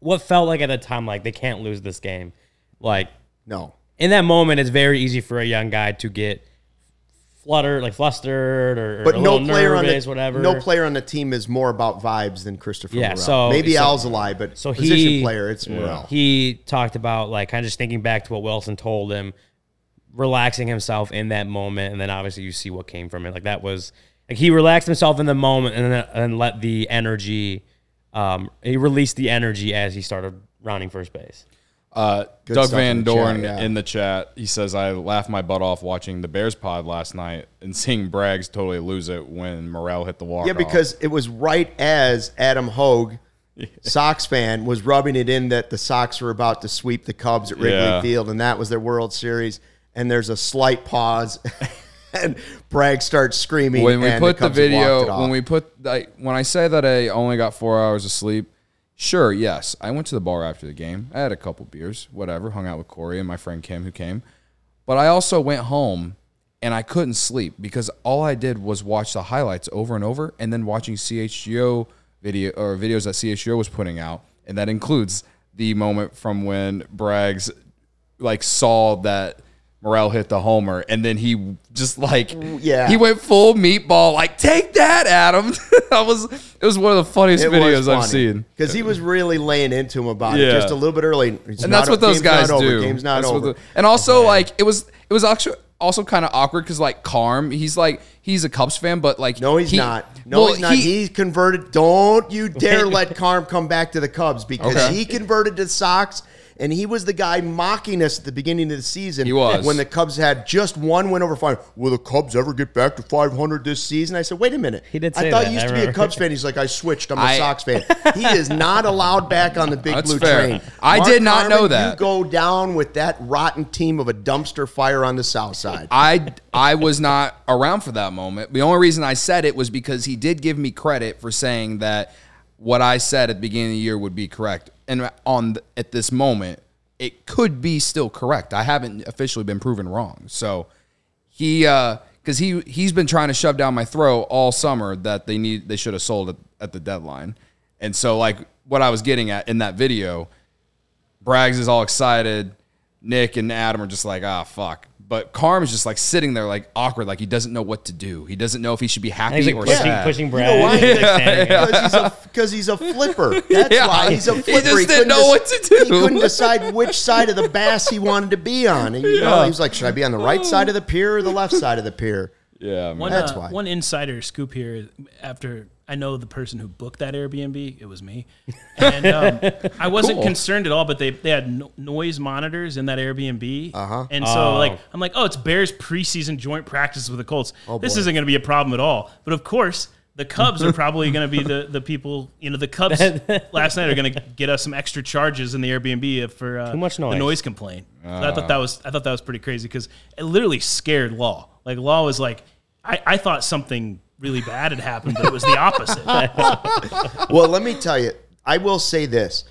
S3: what felt like at the time like they can't lose this game, like
S1: No.
S3: in that moment, it's very easy for a young guy to get fluttered, like flustered, or,
S1: But
S3: or
S1: no player on the
S3: whatever.
S1: no player on the team is more about vibes than Christopher
S3: Yeah,
S1: Morel.
S3: so-
S1: maybe
S3: so-
S1: Al's a lie, but
S3: So
S1: position
S3: he
S1: player, it's Morel.
S3: He talked about like kind of just thinking back to what Wilson told him, relaxing himself in that moment, and then obviously you see what came from it. Like that was like he relaxed himself in the moment, and then and let the energy. Um, he released the energy as he started rounding first base.
S2: Uh,
S1: Good
S2: Doug
S1: stuff in
S2: Van
S1: the chat,
S2: Dorn
S1: yeah.
S2: in the chat, he says, I laughed my butt off watching the Bears pod last night and seeing Braggs totally lose it when Morel hit the wall.
S1: Yeah, because it was right as Adam Hoge, Sox fan, was rubbing it in that the Sox were about to sweep the Cubs at Wrigley
S2: Yeah.
S1: Field, and that was their World Series. And there's a slight pause, and Bragg starts screaming.
S2: when we put the,
S1: Cubs have walked it
S2: video, when we put, like, when I say that I only got four hours of sleep, sure, yes, I went to the bar after the game. I had a couple beers, whatever, hung out with Corey and my friend Kim who came. But I also went home and I couldn't sleep because all I did was watch the highlights over and over and then watching CHGO video or videos that CHGO was putting out. And that includes the moment from when Braggs like saw that Morel hit the homer and then he just like
S1: yeah.
S2: he went full meatball like take that Adam that was it was one of the funniest videos I've seen
S1: because he was really laying into him about it just a little bit early. It's
S2: and that's
S1: o-
S2: what those guys
S1: not over.
S2: do
S1: Game's not
S2: That's
S1: over.
S2: the- and also like it was it was actually also kind of awkward because like Carm he's like he's a Cubs fan but like
S1: No, he's
S2: he-
S1: not. No,
S2: well,
S1: he's not.
S2: he-
S1: He's converted. Don't you dare let Carm come back to the Cubs because
S2: Okay.
S1: he converted to Sox, and he was the guy mocking us at the beginning of the season.
S2: He was.
S1: when the Cubs had just one win over five. Will the Cubs ever get back to 500 this season? I said, wait a minute.
S3: He did
S1: I thought
S3: that,
S1: you used
S3: I
S1: to be a. Cubs fan. He's like, I switched. I'm a
S2: I-
S1: Sox fan. He is not allowed back on the big blue
S2: fair.
S1: train.
S2: I did not know that.
S1: You go down with that rotten team of a dumpster fire on the South Side.
S2: I I was not around for that moment. The only reason I said it was because he did give me credit for saying that what I said at the beginning of the year would be correct. And on th- at this moment, it could be still correct. I haven't officially been proven wrong. So he uh because he he's been trying to shove down my throat all summer that they need they should have sold it at the deadline. And so like what I was getting at in that video, Braggs is all excited. Nick and Adam are just like, ah, fuck. But Carm is just like sitting there, like awkward, like he doesn't know what to do. He doesn't know if he should be happy
S3: he's like
S2: or
S3: pushing,
S2: sad.
S3: pushing Brad.
S1: why?
S3: He's, like, standing there.
S1: Because he's a he's a flipper. That's
S2: Yeah.
S1: why he's a flipper.
S2: He
S1: flipper.
S2: just didn't
S1: couldn't
S2: know what to do.
S1: He couldn't decide which side of the bass he wanted to be on. And, you know, he was like, should I be on the right side of the pier or the left side of the pier?
S2: Yeah, man.
S6: One,
S1: That's
S6: uh,
S1: why.
S6: one insider scoop here. After I know the person who booked that Airbnb, it was me, and um, I wasn't
S2: Cool.
S6: concerned at all. But they they had no, noise monitors in that Airbnb, uh-huh. and so
S3: Oh.
S6: like I'm like, oh, it's Bears preseason joint practice with the Colts. this
S1: boy.
S6: isn't going to be a problem at all. But of course. The Cubs are probably going to be the, the people, you know, the Cubs last night are going to get us some extra charges in the Airbnb for uh,
S3: Too much
S6: the
S3: noise.
S6: noise complaint. So I thought that was I thought that was pretty crazy because it literally scared Law. Like Law was like, I, I thought something really bad had happened, but it was the opposite.
S1: Well, let me tell you, I will say this.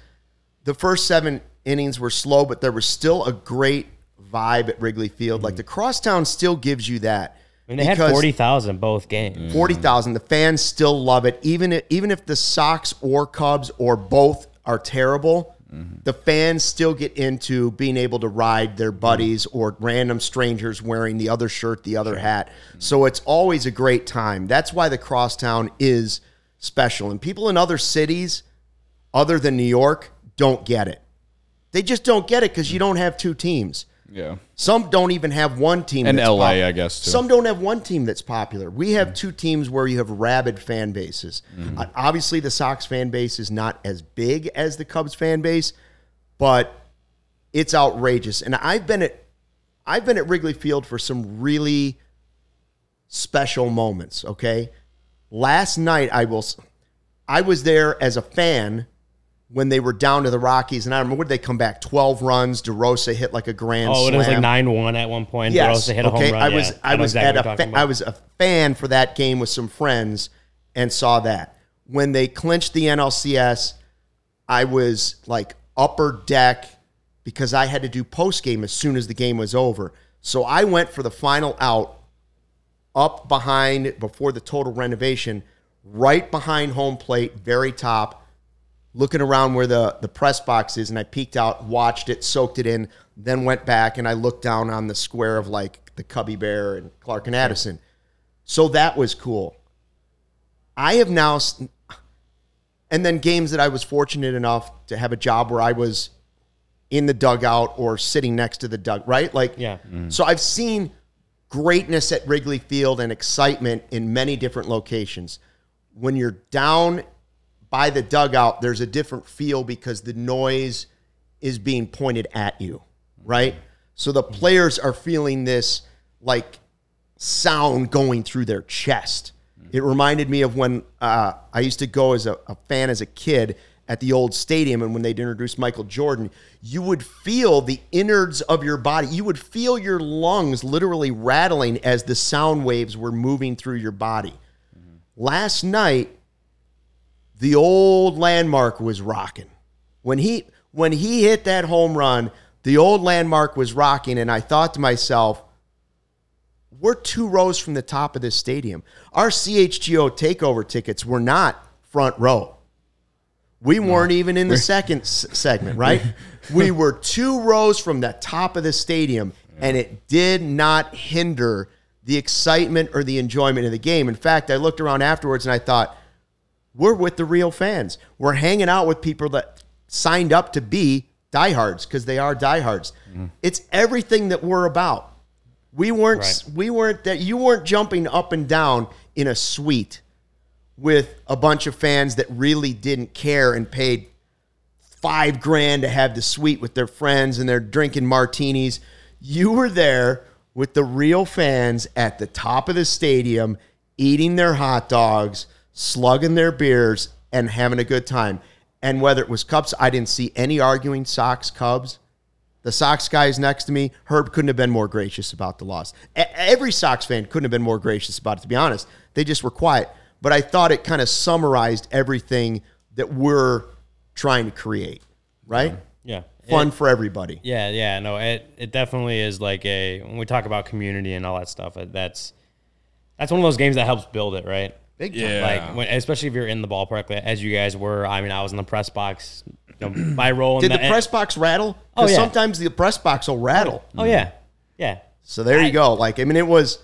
S1: The first seven innings were slow, but there was still a great vibe at Wrigley Field. Like mm. the crosstown still gives you that.
S3: I mean, they had 40,000 both games. Mm.
S1: Forty thousand. The fans still love it, even if, even if the Sox or Cubs or both are terrible. The fans still get into being able to ride their mm-hmm. buddies or random strangers wearing the other shirt, the other hat. Mm-hmm. So it's always a great time. That's why the crosstown is special. And people in other cities, other than New York, don't get it. They just don't get it because you mm-hmm. don't have two teams.
S2: Yeah.
S1: Some don't even have one team.
S2: And
S1: that's
S2: LA,
S1: pop-
S2: I guess, too.
S1: Some don't have one team that's popular. We have two teams where you have rabid fan bases.
S2: Mm-hmm.
S1: Uh, obviously, the Sox fan base is not as big as the Cubs fan base, but it's outrageous. And I've been at I've been at Wrigley Field for some really special moments. Okay, last night I will. I was there as a fan when they were down to the Rockies, and I remember, they come back? 12 runs. DeRosa hit like a grand
S3: Oh,
S1: slam.
S3: it was like nine one at one point.
S1: Yes.
S3: DeRosa hit a home run.
S1: I was
S3: Yeah,
S1: I was
S3: exactly
S1: at a fa- I was a fan for that game with some friends and saw that. When they clinched the NLCS, I was like upper deck because I had to do post game as soon as the game was over. So I went for the final out up behind before the total renovation, right behind home plate, very top, looking around where the, the press box is, and I peeked out, watched it, soaked it in, then went back and I looked down on the square of like the Cubby Bear and Clark and Addison. So that was cool. I have now, and then games that I was fortunate enough to have a job where I was in the dugout or sitting next to the dug, right? Like,
S3: Yeah. Mm-hmm.
S1: So I've seen greatness at Wrigley Field and excitement in many different locations. When you're down by the dugout, there's a different feel because the noise is being pointed at you, right? So the players are feeling this like sound going through their chest. It reminded me of when uh, I used to go as a, a fan as a kid at the old stadium, and when they'd introduce Michael Jordan, you would feel the innards of your body. You would feel your lungs literally rattling as the sound waves were moving through your body. Last night, the old landmark was rocking. When he when he hit that home run, the old landmark was rocking, and I thought to myself, we're two rows from the top of this stadium. Our CHGO takeover tickets were not front row. We weren't even in the second s- segment, right? we were two rows from the top of the stadium, and it did not hinder the excitement or the enjoyment of the game. In fact, I looked around afterwards and I thought, we're with the real fans. We're hanging out with people that signed up to be diehards because they are diehards. Mm-hmm. It's everything that we're about. We weren't
S3: Right.
S1: we weren't that you weren't jumping up and down in a suite with a bunch of fans that really didn't care and paid five grand to have the suite with their friends and they're drinking martinis. You were there with the real fans at the top of the stadium, eating their hot dogs, slugging their beers, and having a good time. And whether it was Cubs, I didn't see any arguing Sox Cubs. The Sox guys next to me, Herb couldn't have been more gracious about the loss. Every Sox fan couldn't have been more gracious about it, to be honest. They just were quiet. But I thought it kind of summarized everything that we're trying to create, right?
S3: yeah.
S1: Fun
S3: It-
S1: for everybody.
S3: Yeah, yeah, no, it it definitely is like a when we talk about community and all that stuff. Uh, that's that's one of those games that helps build it, right?
S1: Big time.
S2: Yeah.
S3: Like when, especially if you're in the ballpark, as you guys were. I mean, I was in the press box. You know, my role.
S1: Did
S3: in
S1: the press box rattle?
S3: Oh,
S1: 'Cause
S3: yeah.
S1: sometimes the press box will rattle.
S3: Oh yeah, yeah.
S1: So there you go. Like I mean, it was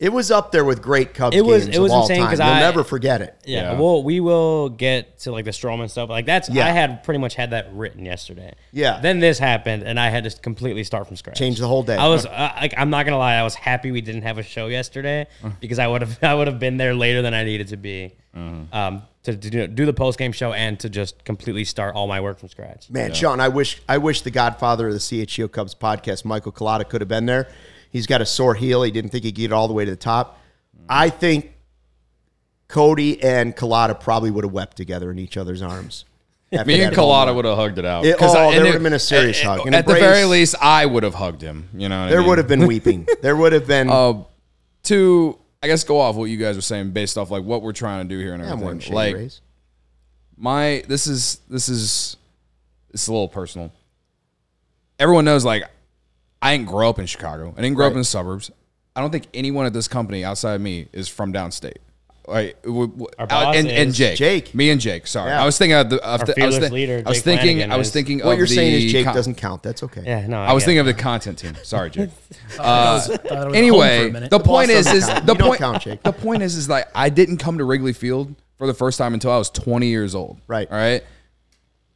S1: it was up there with great Cubs
S3: It was-
S1: games
S3: it was
S1: of all
S3: insane
S1: time.
S3: 'cause
S1: You'll
S3: I-
S1: never forget it.
S3: Yeah,
S2: Yeah.
S3: well, we will get to like the Stroman stuff. Like that's
S1: Yeah.
S3: I had pretty much had that written yesterday.
S1: Yeah.
S3: Then this happened, and I had to completely start from scratch.
S1: Change the whole day.
S3: I was uh, like, I'm not gonna lie, I was happy we didn't have a show yesterday because I would have I would have been there later than I needed to be, um, to, to do, do the post game show and to just completely start all my work from scratch.
S1: Man, Sean, I wish I wish the Godfather of the CHGO Cubs podcast, Michael Collada, could have been there. He's got a sore heel. He didn't think he'd get it all the way to the top. I think Cody and Collada probably would have wept together in each other's arms.
S2: Me and
S1: that home
S2: Collada
S1: run.
S2: would have hugged it out.
S1: It-
S2: 'Cause
S1: oh, there would have been a serious
S2: at-
S1: hug. An
S2: At the very least, I would have hugged him. You know, what I
S1: There
S2: mean?
S1: would have been weeping. There would have been.
S2: Uh, to I guess go off what you guys were saying based off like what we're trying to do here and
S1: yeah,
S2: everything. Like my this is this is it's a little personal. Everyone knows like I didn't grow up in Chicago. I didn't grow up in the suburbs. I don't think anyone at this company outside of me is from downstate. Like w- w-
S3: Our boss
S2: and, and Jake,
S1: Jake.
S2: me and Jake. Sorry,
S1: Yeah.
S2: I was thinking of the. Of
S3: Our
S2: the I was,
S3: fearless
S2: thi-
S3: leader,
S2: I was thinking.
S3: Flanagan,
S2: I was thinking.
S1: What
S2: of
S1: you're saying is Jake
S2: con-
S1: doesn't count. That's okay.
S3: Yeah, no,
S2: I was thinking
S3: it.
S2: of the content team. Sorry, Jake.
S6: I was- thought I uh, was at home for a
S2: anyway,
S6: minute.
S2: the point is, is
S1: count.
S2: the
S1: You
S2: point.
S1: count, Jake.
S2: The point is, is like I didn't come to Wrigley Field for the first time until I was 20 years old.
S1: Right.
S2: All right.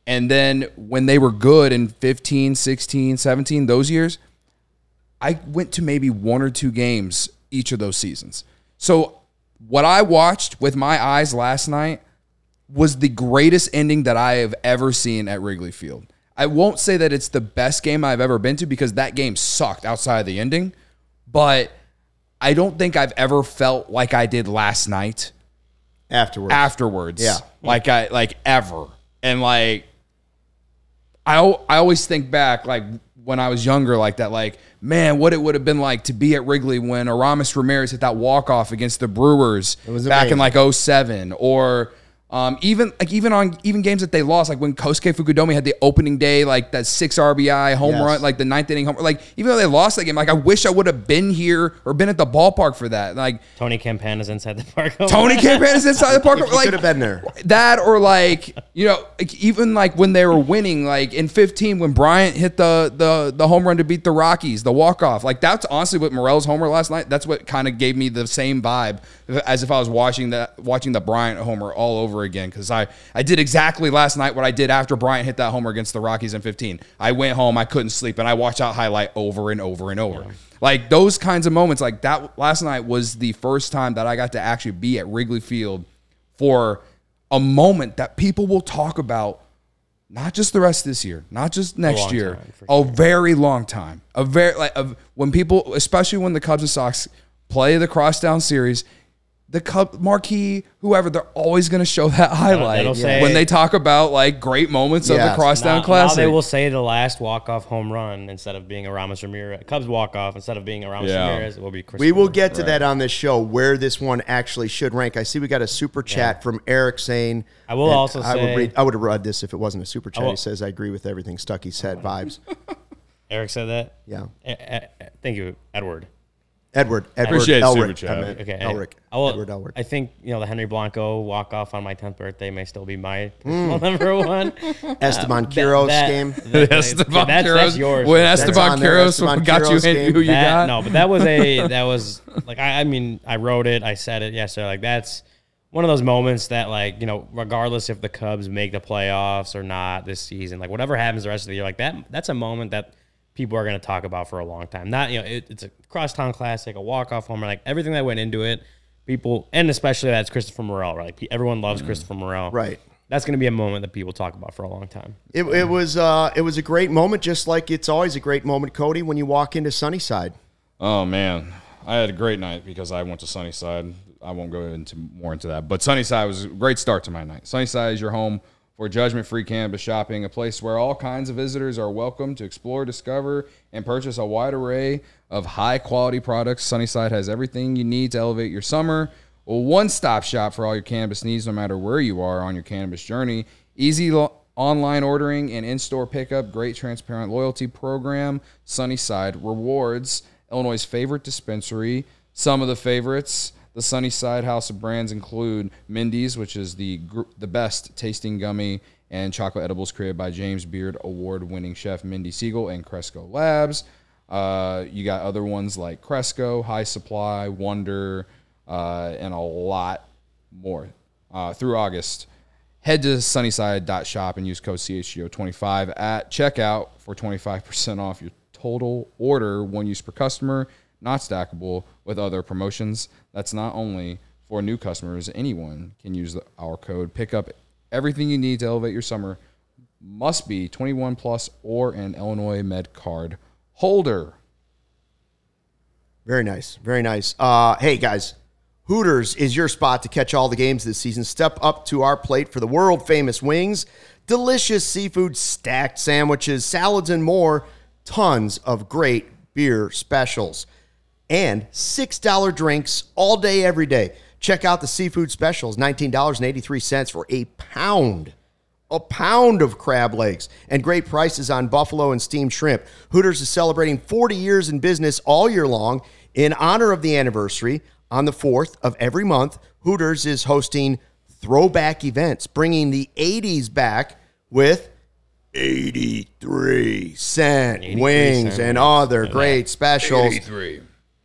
S2: And then when they were good in 15, 16, 17, those years, I went to maybe one or two games each of those seasons. So what I watched with my eyes last night was the greatest ending that I have ever seen at Wrigley Field. I won't say that it's the best game I've ever been to because that game sucked outside of the ending, but I don't think I've ever felt like I did last night
S1: Afterwards.
S2: afterwards.
S1: Yeah.
S2: Like I like ever. And like I I always think back like when I was younger like that like man what it would have been like to be at Wrigley when Aramis Ramirez hit that walk off against the Brewers
S1: was
S2: back in like 07 or um, even like even on even games that they lost, like when Kosuke Fukudome had the opening day, like that six RBI home
S1: Yes.
S2: run, like the ninth inning home, like even though they lost that game, like I wish I would have been here or been at the ballpark for that. Like
S3: Tony Campana's inside the park.
S2: Tony Campana's inside the park,
S1: If
S2: like
S1: could have been there.
S2: that or like you know like even like when they were winning like in 15 when Bryant hit the the the home run to beat the Rockies the walk off like that's honestly what Morel's homer last night that's what kind of gave me the same vibe as if I was watching that watching the Bryant homer all over again cuz I I did exactly last night what I did after Bryant hit that homer against the Rockies in 15 I went home I couldn't sleep and I watched that highlight over and over and over. Like those kinds of moments like that last night was the first time that I got to actually be at Wrigley Field for a moment that people will talk about not just the rest of this year, not just next
S3: long
S2: year,
S3: time,
S2: a very long time. A very like of when people, especially when the Cubs and Sox play the crosstown series, the Cub marquee, whoever, they're always going to show that highlight
S3: that'll say-
S2: when they talk about like great moments of the crosstown
S3: now, now
S2: classic.
S3: they will say the last walk off home run instead of being a Ramos Ramirez. Cubs walk off instead of being a Ramos
S2: Yeah.
S3: Ramirez. It will be Chris.
S1: We will
S3: Brewer.
S1: get to that on this show where this one actually should rank. I see we got a super chat from Eric saying.
S3: I will
S1: and
S3: also
S1: I would
S3: say-
S1: read. I would have read this if it wasn't a super chat.
S3: will-
S1: he says, "I agree with everything Stucky said." Vibes.
S3: Eric said that.
S1: Yeah.
S3: Eh, eh, eh, Thank you, Edward.
S1: Edward. Edward.
S2: Appreciate the
S1: Elric,
S2: super chat.
S1: I meant
S3: Okay.
S1: Elric.
S3: I, will,
S1: Edward Elric.
S3: I think you know the Henry Blanco walk off on my tenth birthday may still be my
S1: Mm.
S3: personal number one.
S1: Esteban Quiroz
S3: That-
S1: game.
S3: that-
S2: Esteban
S3: that's,
S2: Quiroz.
S3: that's yours.
S2: When
S3: That's-
S2: Esteban
S1: on there,
S2: Quiroz
S1: Esteban
S2: got you
S1: Quiroz
S2: in
S1: game.
S2: who you
S3: that,
S2: got.
S3: No, but that was a that was like I, I mean I wrote it, I said it yesterday. Like that's one of those moments that like you know regardless if the Cubs make the playoffs or not this season, like whatever happens the rest of the year, like that that's a moment that people are going to talk about for a long time. Not you know it, it's a crosstown classic, a walk off homer, like everything that went into it. People and especially that's Christopher Morel, right? Like, everyone loves Christopher Morel,
S1: Right.
S3: That's going to be a moment that people talk about for a long time.
S1: It, it was. Uh, it was a great moment, just like it's always a great moment, Cody, when you walk into Sunnyside.
S2: Oh man, I had a great night because I went to Sunnyside. I won't go into more into that, but Sunnyside was a great start to my night. Sunnyside is your home for judgment-free cannabis shopping, a place where all kinds of visitors are welcome to explore, discover, and purchase a wide array of high-quality products. Sunnyside has everything you need to elevate your summer. A one-stop shop for all your cannabis needs, no matter where you are on your cannabis journey. Easy lo- online ordering and in-store pickup. Great transparent loyalty program. Sunnyside rewards. Illinois' favorite dispensary. Some of the favorites. The Sunnyside House of Brands include Mindy's, which is the gr- the best tasting gummy and chocolate edibles created by James Beard award-winning chef Mindy Siegel and Cresco Labs. Uh, you got other ones like Cresco, High Supply, Wonder, uh, and a lot more. Uh, through August, head to sunnyside.shop and use code CHGO25 at checkout for 25% off your total order, one use per customer, not stackable with other promotions. That's not only for new customers, anyone can use our code. Pick up everything you need to elevate your summer. Must be 21 plus or an Illinois Med card holder.
S1: Very nice. Very nice. Uh, hey, guys, Hooters is your spot to catch all the games this season. Step up to our plate for the world famous wings, delicious seafood, stacked sandwiches, salads, and more. Tons of great beer specials and $6 drinks all day, every day. Check out the seafood specials $19.83 for a pound a pound of crab legs and great prices on buffalo and steamed shrimp. Hooters is celebrating 40 years in business all year long. In honor of the anniversary, on the 4th of every month, Hooters is hosting throwback events, bringing the 80s back with 83 cent
S3: 83
S1: wings
S3: cent
S1: and other great specials.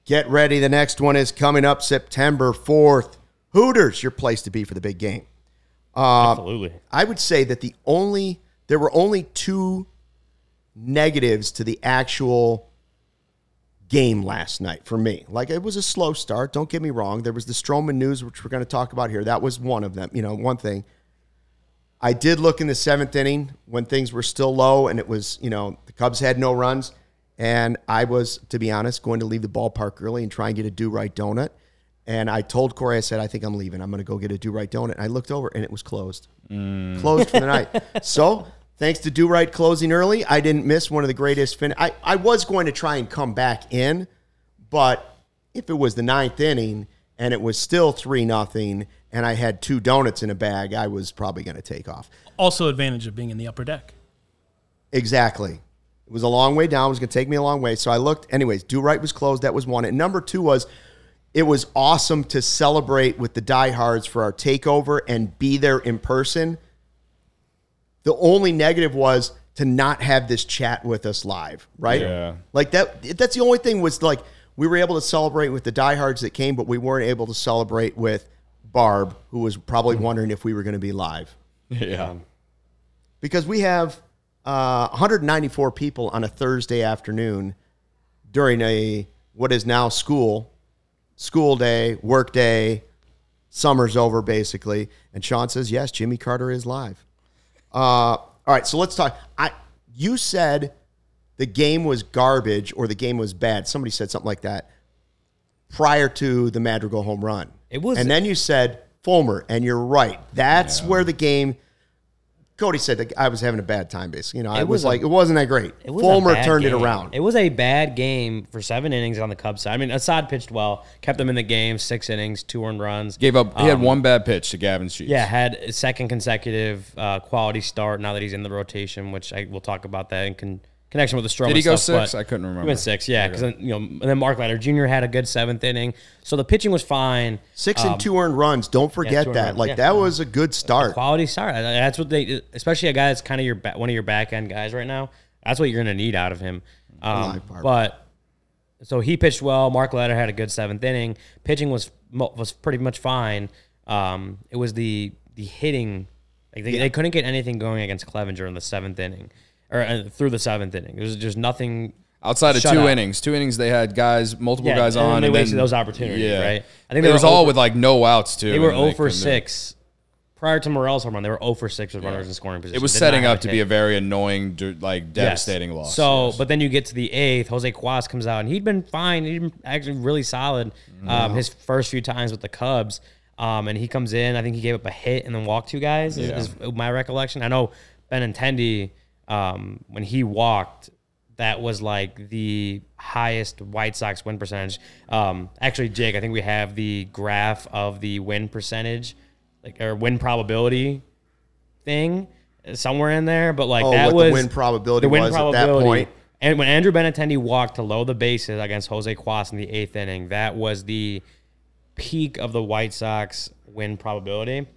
S1: Get ready. The next one is coming up September 4th. Hooters, your place to be for the big game.
S3: Uh, Absolutely.
S1: I would say that the only there were only two negatives to the actual game last night for me. Like it was a slow start. Don't get me wrong. There was the Stroman news, which we're going to talk about here. That was one of them. You know, one thing. I did look in the seventh inning when things were still low, and it was you know the Cubs had no runs, and I was to be honest going to leave the ballpark early and try and get a Do-Rite donut. And I told Corey, I said, I think I'm leaving. I'm going to go get a Do-Rite donut. And I looked over and it was closed. Mm. Closed for the night. So thanks to Do-Rite closing early, I didn't miss one of the greatest fin. I, I was going to try and come back in, but if it was the ninth inning and it was still three nothing, and I had two donuts in a bag, I was probably going to take off.
S6: Also, advantage of being in the upper deck.
S1: Exactly. It was a long way down. It was going to take me a long way. So I looked. Anyways, Do-Rite was closed. That was one. And number two was it was awesome to celebrate with the diehards for our takeover and be there in person. The only negative was to not have this chat with us live, right?
S2: Yeah.
S1: Like that. That's the only thing was like we were able to celebrate with the diehards that came, but we weren't able to celebrate with Barb, who was probably mm-hmm. wondering if we were going to be live
S2: Yeah.
S1: because we have uh, 194 people on a Thursday afternoon during a what is now school, school day, work day, summer's over basically. And Sean says, yes, Jimmy Carter is live. Uh, all right, so let's talk. I you said the game was garbage or the game was bad. Somebody said something like that prior to the Madrigal home run.
S3: It was-
S1: and then you said Fulmer, and you're right. That's where the game. Cody said that I was having a bad time. Basically, you know, I was,
S3: was a-
S1: like, it wasn't that great.
S3: It was
S1: Fulmer
S3: bad
S1: turned it around.
S3: It was a bad game for seven innings on the Cubs side. I mean, Assad pitched well, kept them in the game, six innings, two earned runs.
S2: Gave up. He had
S3: Um,
S2: one bad pitch to Gavin Sheets.
S3: Yeah, had a second consecutive uh, quality start. Now that he's in the rotation, which I will talk about that in con- connection with the Stroman
S2: Did he go
S3: stuff,
S2: six? I couldn't remember.
S3: He went six, yeah. Because you know, and then Mark Leiter Jr. had a good seventh inning, so the pitching was fine.
S1: Six
S3: Um,
S1: and two earned runs. Don't forget
S3: two earned
S1: that.
S3: runs,
S1: like
S3: yeah.
S1: that was a good start.
S3: quality start. That's what they, especially a guy that's kind of your ba- one of your back end guys right now. That's what you're going to need out of him. Um, but so he pitched well. Mark Leiter had a good seventh inning. Pitching was was pretty much fine. Um, it was the the hitting. Like they, they couldn't get anything going against Clevinger in the seventh inning or uh, through the seventh inning. There was just nothing
S2: Outside of two
S3: up.
S2: innings, two innings they had guys, multiple
S3: Yeah,
S2: guys
S3: and
S2: on,
S3: they
S2: and
S3: wasted
S2: then-
S3: those opportunities, yeah. right? I think
S2: it was all with like no outs too.
S3: They were
S2: and
S3: 0 for 6. Prior to Morel's home run, they were 0 for 6 with runners in scoring position.
S2: It was
S3: Did
S2: setting up to
S3: hit.
S2: be a very annoying, like
S3: Yes.
S2: devastating loss.
S3: So,
S2: yes.
S3: but then you get to the eighth, Jose Cuas comes out, and he'd been fine. He'd been actually really solid um, his first few times with the Cubs. Um, and he comes in, I think he gave up a hit and then walked two guys, is, is my recollection. I know Benintendi, um, when he walked, that was like the highest White Sox win percentage. Um, actually, Jake, I think we have the graph of the win percentage, like or win probability thing somewhere in there. But like
S1: Oh,
S3: that
S1: what the
S3: was
S1: win probability was at that point.
S3: And when Andrew Benintendi walked to low the bases against Jose Cuas in the eighth inning, that was the peak of the White Sox win probability.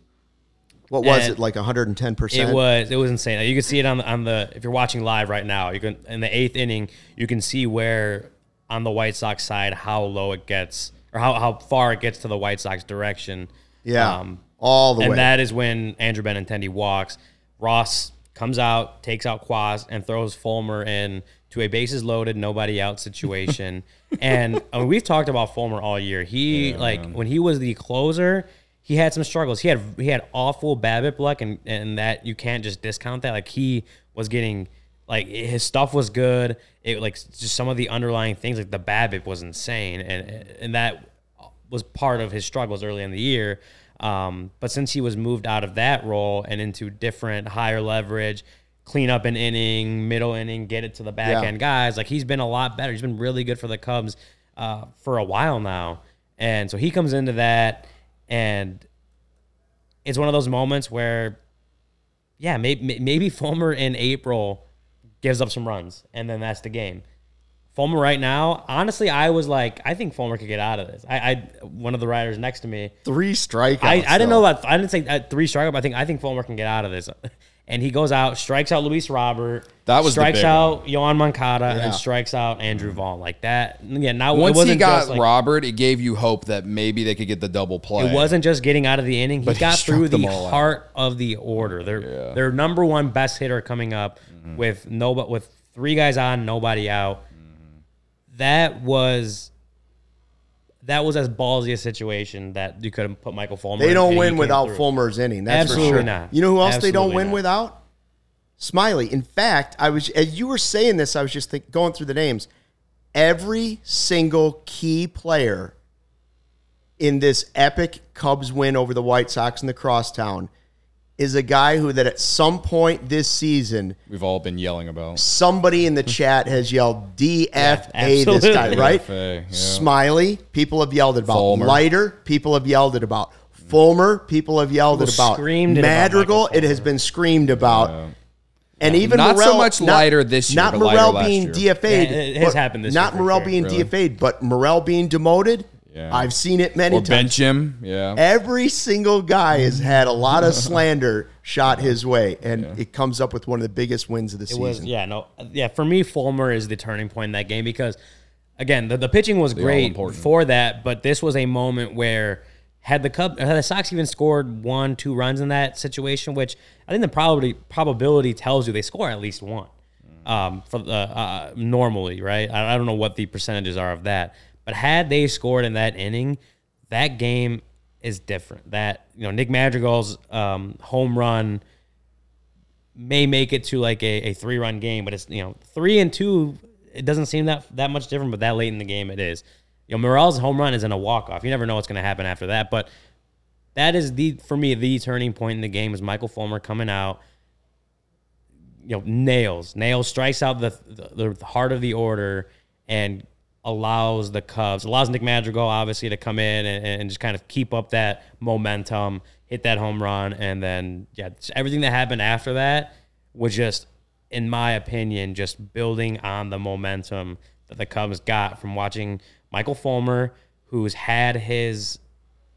S1: What was
S3: And
S1: it like 110 percent?
S3: It was it was insane. You can see it on the on the if you're watching live right now. You can in the eighth inning, you can see where on the White Sox side how low it gets or how, how far it gets to the White Sox direction.
S1: Yeah, um, all the
S3: and
S1: way.
S3: that is when Andrew Benintendi walks. Ross comes out, takes out Cuas, and throws Fulmer in to a bases loaded, nobody out situation. and I mean, we've talked about Fulmer all year. He like when he was the closer, he had some struggles. He had he had awful BABIP luck, and and that you can't just discount that. Like he was getting like his stuff was good. It like just some of the underlying things like the BABIP was insane, and and that was part of his struggles early in the year. Um, but since he was moved out of that role and into different higher leverage, clean up an inning, middle inning, get it to the back
S1: Yeah.
S3: end guys, like he's been a lot better. He's been really good for the Cubs uh, for a while now. And so he comes into that, and it's one of those moments where, yeah, maybe, maybe Fulmer in April gives up some runs, and then that's the game. Fulmer right now, honestly, I was like, I think Fulmer could get out of this. I, I one of the riders next to me,
S1: three strikeouts.
S3: I, I didn't know about I didn't say uh, three strikeout. But I think I think Fulmer can get out of this. And he goes out, strikes out Luis Robert.
S2: That was
S3: strikes out Yoán Moncada
S1: Yeah.
S3: and strikes out Andrew Vaughn like that. Yeah, now it
S2: once he got
S3: like,
S2: Robert, it gave you hope that maybe they could get the double play.
S3: It wasn't just getting out of the inning. He
S2: But
S3: got
S2: struck
S3: through the
S2: all out.
S3: heart of the order. Their
S2: Yeah.
S3: their number one best hitter coming up
S2: Mm-hmm.
S3: with no with three guys on, nobody out.
S2: Mm-hmm.
S3: That was that was as ballsy a situation that you could have put Michael Fulmer. In. They don't
S1: win without
S3: through.
S1: Fulmer's inning. That's
S3: Absolutely
S1: for sure.
S3: not.
S1: You know who else they don't win
S3: not.
S1: without? Smyly. In fact, I was as you were saying this, I was just think, going through the names. Every single key player in this epic Cubs win over the White Sox in the crosstown is a guy who that at some point this season
S2: We've all been yelling about.
S1: somebody in the chat has yelled DFA this guy, right?
S2: DFA, yeah.
S1: Smyly, people have yelled it about.
S2: Fulmer.
S1: Leiter, people have yelled it about. Fulmer, people have yelled it about.
S3: screamed it about
S1: Madrigal, it has been screamed about. And even
S2: Not so
S1: Morel,
S2: much
S1: not-
S2: Leiter this year,
S1: Not
S2: but Leiter
S1: Morel
S2: last
S1: being
S2: year.
S1: DFA'd.
S3: Yeah, it has happened this
S1: Not
S3: year for
S1: Morel
S3: sure.
S1: being
S2: Really?
S1: DFA'd, but Morel being demoted.
S2: Yeah.
S1: I've seen it many
S2: Or
S1: times.
S2: bench him. Yeah.
S1: Every single guy has had a lot of slander shot his way, and it comes up with one of the biggest wins of the
S3: It
S1: season.
S3: was yeah no yeah for me Fulmer is the turning point in that game because again the, the pitching was great
S2: all-important.
S3: for that but this was a moment where had the Cub had the Sox even scored one two runs in that situation which I think the probability probability tells you they score at least one um, for the uh, normally right I, I don't know what the percentages are of that but had they scored in that inning that game is different that you know Nick Madrigal's um, home run may make it to like a, a three run game, but it's you know three and two. It doesn't seem that that much different, but that late in the game it is. You know, Morel's home run is in a walk off. You never know what's going to happen after that, but that is the for me the turning point in the game is Michael Fulmer coming out. You know, nails nails strikes out the the, the heart of the order and allows the Cubs allows Nick Madrigal obviously to come in and, and just kind of keep up that momentum, hit that home run, and then yeah, everything that happened after that was just, in my opinion, just building on the momentum that the Cubs got from watching Michael Fulmer, who's had his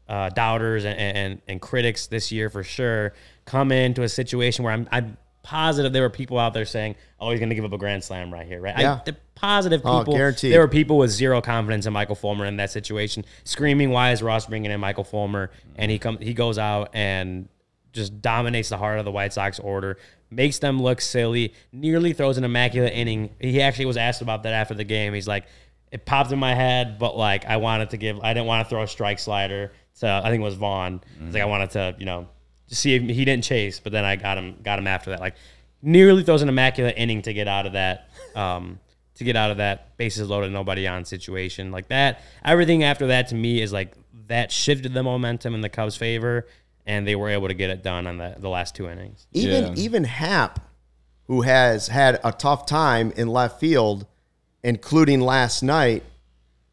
S3: uh, doubters and, and and critics this year for sure come into a situation where I'm I'm positive there were people out there saying, "Oh, he's going to give up a grand slam right here." Right?
S1: Yeah.
S3: I, the positive
S1: Oh,
S3: people.
S1: guaranteed.
S3: There were people with zero confidence in Michael Fulmer in that situation, screaming, "Why is Ross bringing in Michael Fulmer?" And he come he goes out and just dominates the heart of the White Sox order, makes them look silly, nearly throws an immaculate inning. He actually was asked about that after the game. He's like, it popped in my head, but like I wanted to give, I didn't want to throw a strike slider. So I think it was Vaughn. It's like I wanted to, you know, just see if he didn't chase, but then I got him, got him after that. Like nearly throws an immaculate inning to get out of that, um, to get out of that bases loaded, nobody on situation like that. Everything after that to me is like that shifted the momentum in the Cubs' favor, and they were able to get it done on the, the last two innings.
S1: Even
S2: Yeah.
S1: even Happ, who has had a tough time in left field, including last night,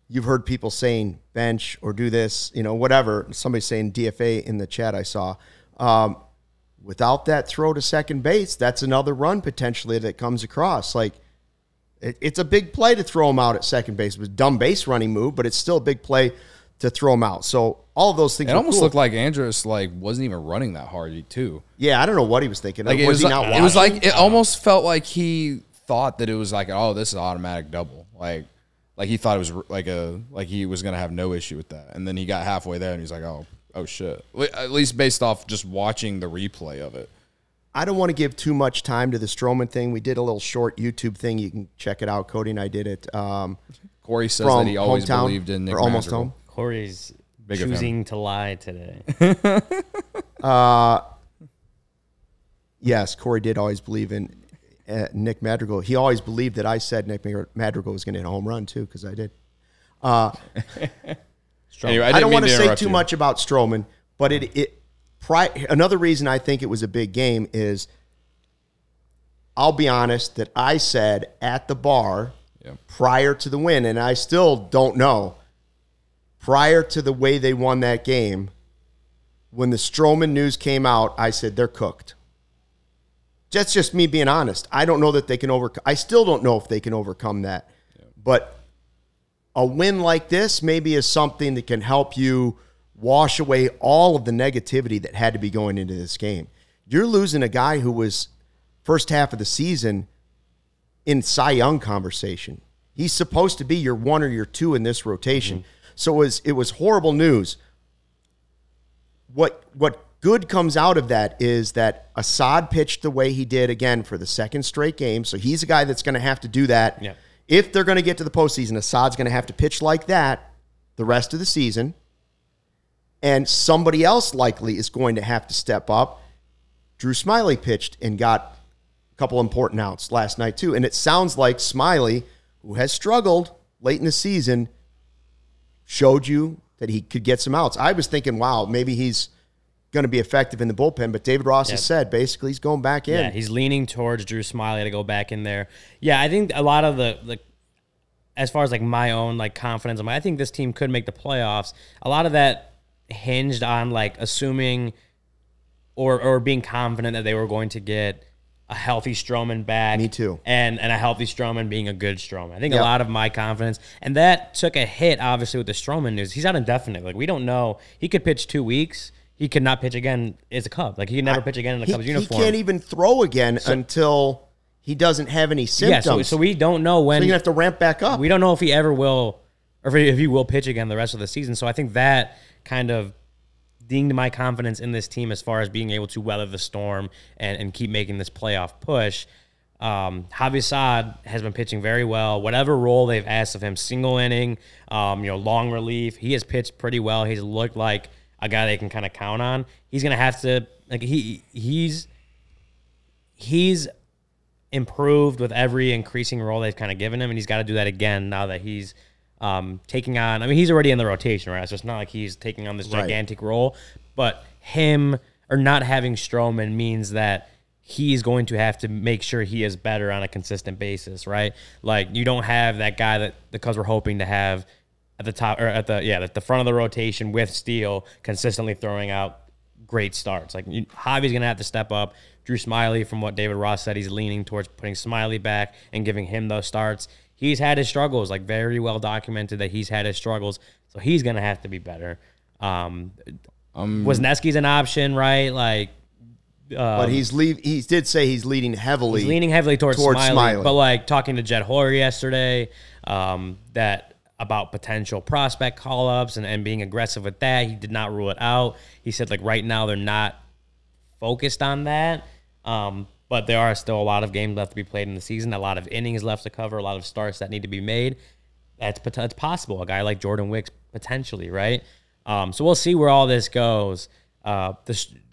S1: you've heard people saying bench or do this, you know, whatever. Somebody saying DFA in the chat I saw. Um, without that throw to second base, that's another run potentially that comes across. Like it, it's a big play to throw him out at second base. It was a dumb base running move, but it's still a big play to throw him out. So all of those things.
S2: It almost
S1: cool.
S2: looked like Andrus like wasn't even running that hard too.
S1: yeah. I don't know what he was thinking.
S2: Like
S1: was,
S2: it was,
S1: he
S2: like,
S1: not
S2: it was like it almost felt like he thought that it was like oh this is automatic double like like he thought it was like a like he was gonna have no issue with that and then he got halfway there and he's like oh oh shit at least based off just watching the replay of it
S1: I don't want to give too much time to the Stroman thing. We did a little short YouTube thing. You can check it out. Cody and I did it. Um,
S2: Corey says that he always
S1: hometown,
S2: believed in Nick
S1: or almost
S2: Madrigal.
S1: home.
S3: Corey's
S2: Big
S3: choosing to lie today.
S1: Yes, Corey did always believe in uh, Nick Madrigal. He always believed that I said Nick Madrigal was going to hit a home run too, because I did.
S2: Anyway,
S1: I,
S2: didn't
S1: don't want to say too
S2: you.
S1: much about Stroman, but it it pri- another reason I think it was a big game is I'll be honest that I said at the bar
S2: Yeah.
S1: prior to the win, and I still don't know prior to the way they won that game. When the Stroman news came out, I said they're cooked. That's just me being honest. I don't know that they can overcome. I still don't know if they can overcome that. But a win like this maybe is something that can help you wash away all of the negativity that had to be going into this game. You're losing a guy who was first half of the season in Cy Young conversation. He's supposed to be your one or your two in this rotation. Mm-hmm. So it was it was horrible news. What what good comes out of that is that Assad pitched the way he did again for the second straight game. So he's a guy that's going to have to do that.
S3: Yeah.
S1: If they're going to get to the postseason, Assad's going to have to pitch like that the rest of the season. And somebody else likely is going to have to step up. Drew Smyly pitched and got a couple important outs last night too. And it sounds like Smyly, who has struggled late in the season, showed you that he could get some outs. I was thinking, wow, maybe he's going to be effective in the bullpen. But David Ross has said basically he's going back in.
S3: Yeah, he's leaning towards Drew Smyly to go back in there. Yeah, I think a lot of the the as far as like my own like confidence, I think this team could make the playoffs. A lot of that hinged on like assuming or or being confident that they were going to get a healthy Stroman back.
S1: Me too.
S3: And and a healthy Stroman being a good Stroman. I think
S1: Yep.
S3: a lot of my confidence and that took a hit obviously with the Stroman news. He's out indefinite. Like we don't know. He could pitch two weeks. He could not pitch again as a Cub. Like he could never pitch again in a
S1: he,
S3: Cubs uniform.
S1: he can't even throw again until he doesn't have any
S3: Yeah,
S1: symptoms.
S3: so, so we don't know when.
S1: So you're gonna have to ramp back up.
S3: we don't know if he ever will or if he, if he will pitch again the rest of the season. So I think that kind of dinged my confidence in this team as far as being able to weather the storm and, and keep making this playoff push. Um, Javi Assad has been pitching very well. Whatever role they've asked of him, single inning, um, you know, long relief, he has pitched pretty well. He's looked like a guy they can kind of count on. He's gonna have to like he he's he's improved with every increasing role they've kind of given him, and he's got to do that again now that he's um, taking on. I mean, he's already in the rotation, right? So it's not like he's taking on this
S1: Right.
S3: gigantic role, but him or not having Stroman means that he's going to have to make sure he is better on a consistent basis, right? Like you don't have that guy that the Cubs were hoping to have at the top or at the yeah at the front of the rotation with Steele consistently throwing out great starts. Like you, Javi's gonna have to step up. Drew Smyly, from what David Ross said, he's leaning towards putting Smyly back and giving him those starts. He's had his struggles, like very well documented that he's had his struggles. So he's gonna have to be better. Um, Wesneski's an option, right? Like,
S1: but he's leave. He did say he's leading heavily.
S3: he's leaning heavily towards,
S1: Towards
S3: Smyly,
S1: Smyly.
S3: But like talking to Jed Hoyer yesterday, um, that about potential prospect call ups and, and being aggressive with that. He did not rule it out. He said like right now they're not focused on that. Um, but there are still a lot of games left to be played in the season, a lot of innings left to cover, a lot of starts that need to be made. That's that's possible. A guy like Jordan Wicks potentially, right? Um, so we'll see where all this goes. Uh,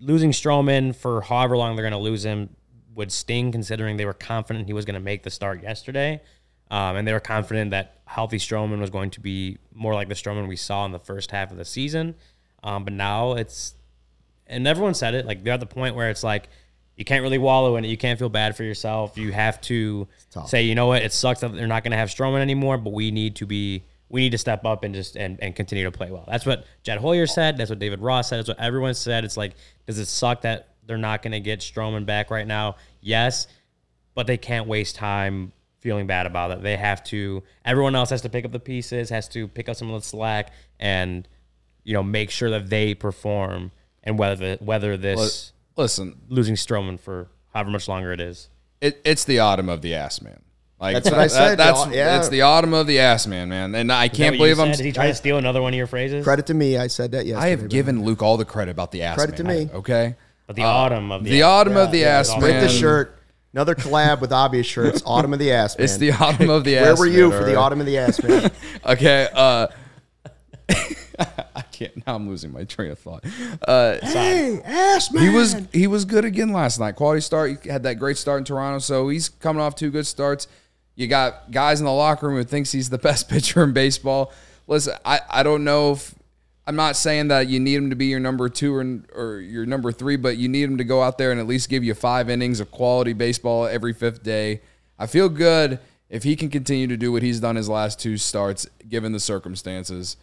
S3: losing Stroman for however long they're going to lose him would sting, considering they were confident he was going to make the start yesterday, um, and they were confident that healthy Stroman was going to be more like the Stroman we saw in the first half of the season. Um, but now it's and everyone said it like they're at the point where it's like you can't really wallow in it. You can't feel bad for yourself. You have to say, you know what, it sucks that they're not going to have Stroman anymore, but we need to be we need to step up and just and, and continue to play well. That's what Jed Hoyer said. That's what David Ross said. That's what everyone said. It's like, does it suck that they're not going to get Stroman back right now? Yes, but they can't waste time feeling bad about it. They have to. Everyone else has to pick up the pieces, has to pick up some of the slack, and you know make sure that they perform and whether whether this
S2: Listen,
S3: losing Stroman for however much longer it is.
S2: it, it's the autumn of the ass man. Like
S1: That's what I
S2: that-
S1: said,
S2: That's
S1: the yeah.
S2: it's the autumn of the ass man, man. And I
S3: Is
S2: can't believe I'm.
S3: said? Is he trying to steal another one of your phrases?
S1: Credit to me. I said that Yes,
S2: I have
S1: but-
S2: given Luke all the credit about the ass
S1: Credit
S2: man.
S1: to me.
S2: Okay.
S3: But the autumn of the,
S2: The autumn of the ass
S3: yeah,
S2: man.
S1: Print the shirt. Another collab with obvious shirts. Autumn of the ass man.
S2: It's the autumn of the ass.
S1: Where were you
S2: man,
S1: for the autumn of the ass man?
S2: Okay. Uh, I can't. Now I'm losing my train of thought. Uh,
S1: hey, ass man.
S2: he was he was good again last night. Quality start. He had that great start in Toronto, so he's coming off two good starts. You got guys in the locker room who thinks he's the best pitcher in baseball. Listen, I, I don't know if I'm not saying that you need him to be your number two or, or your number three, but you need him to go out there and at least give you five innings of quality baseball every fifth day. I feel good if he can continue to do what he's done his last two starts, given the circumstances.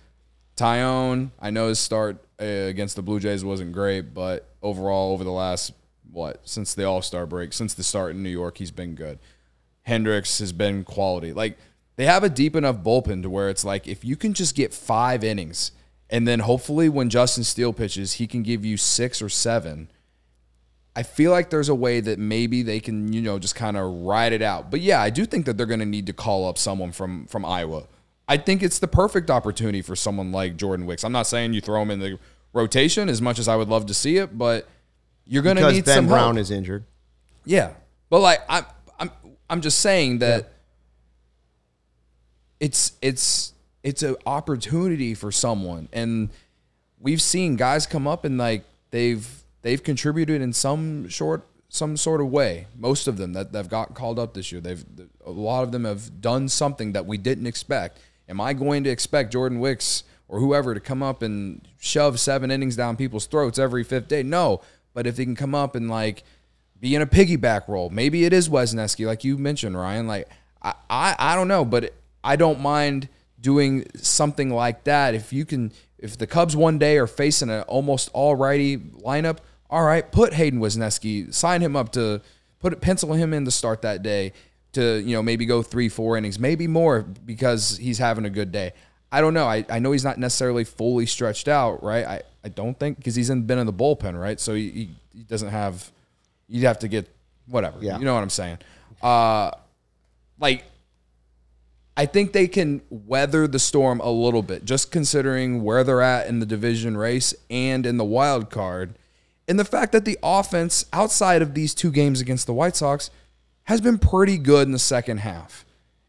S2: Taillon, I know his start uh, against the Blue Jays wasn't great, but overall, over the last what since the All Star break, since the start in New York, he's been good. Hendricks has been quality. Like they have a deep enough bullpen to where it's like if you can just get five innings, and then hopefully when Justin Steele pitches, he can give you six or seven. I feel like there's a way that maybe they can, you know, just kind of ride it out. But yeah, I do think that they're going to need to call up someone from from Iowa. I think it's the perfect opportunity for someone like Jordan Wicks. I'm not saying you throw him in the rotation as much as I would love to see it, but you're going to need
S1: Ben
S2: some
S1: Brown
S2: help.
S1: is injured.
S2: Yeah, but like I'm, I'm, I'm just saying that it's it's it's an opportunity for someone, and we've seen guys come up and like they've they've contributed in some short some sort of way. Most of them that have got called up this year, they've a lot of them have done something that we didn't expect. Am I going to expect Jordan Wicks or whoever to come up and shove seven innings down people's throats every fifth day. No, but if they can come up and like be in a piggyback role, maybe it is Wesneski, like you mentioned, Ryan. Like I, I, I don't know, but I don't mind doing something like that if you can. If the Cubs one day are facing an almost all righty lineup, all right, put Hayden Wesneski, sign him up to put pencil him in to start that day to you know maybe go three four innings maybe more because he's having a good day. I don't know. I, I know he's not necessarily fully stretched out right? I, I don't think because he's in, been in the bullpen right? So he, he, he doesn't have you'd have to get whatever.
S1: Yeah.
S2: you know what i'm saying? Uh like I think they can weather the storm a little bit, just considering where they're at in the division race and in the wild card. And the fact that the offense outside of these two games against the White Sox has been pretty good in the second half.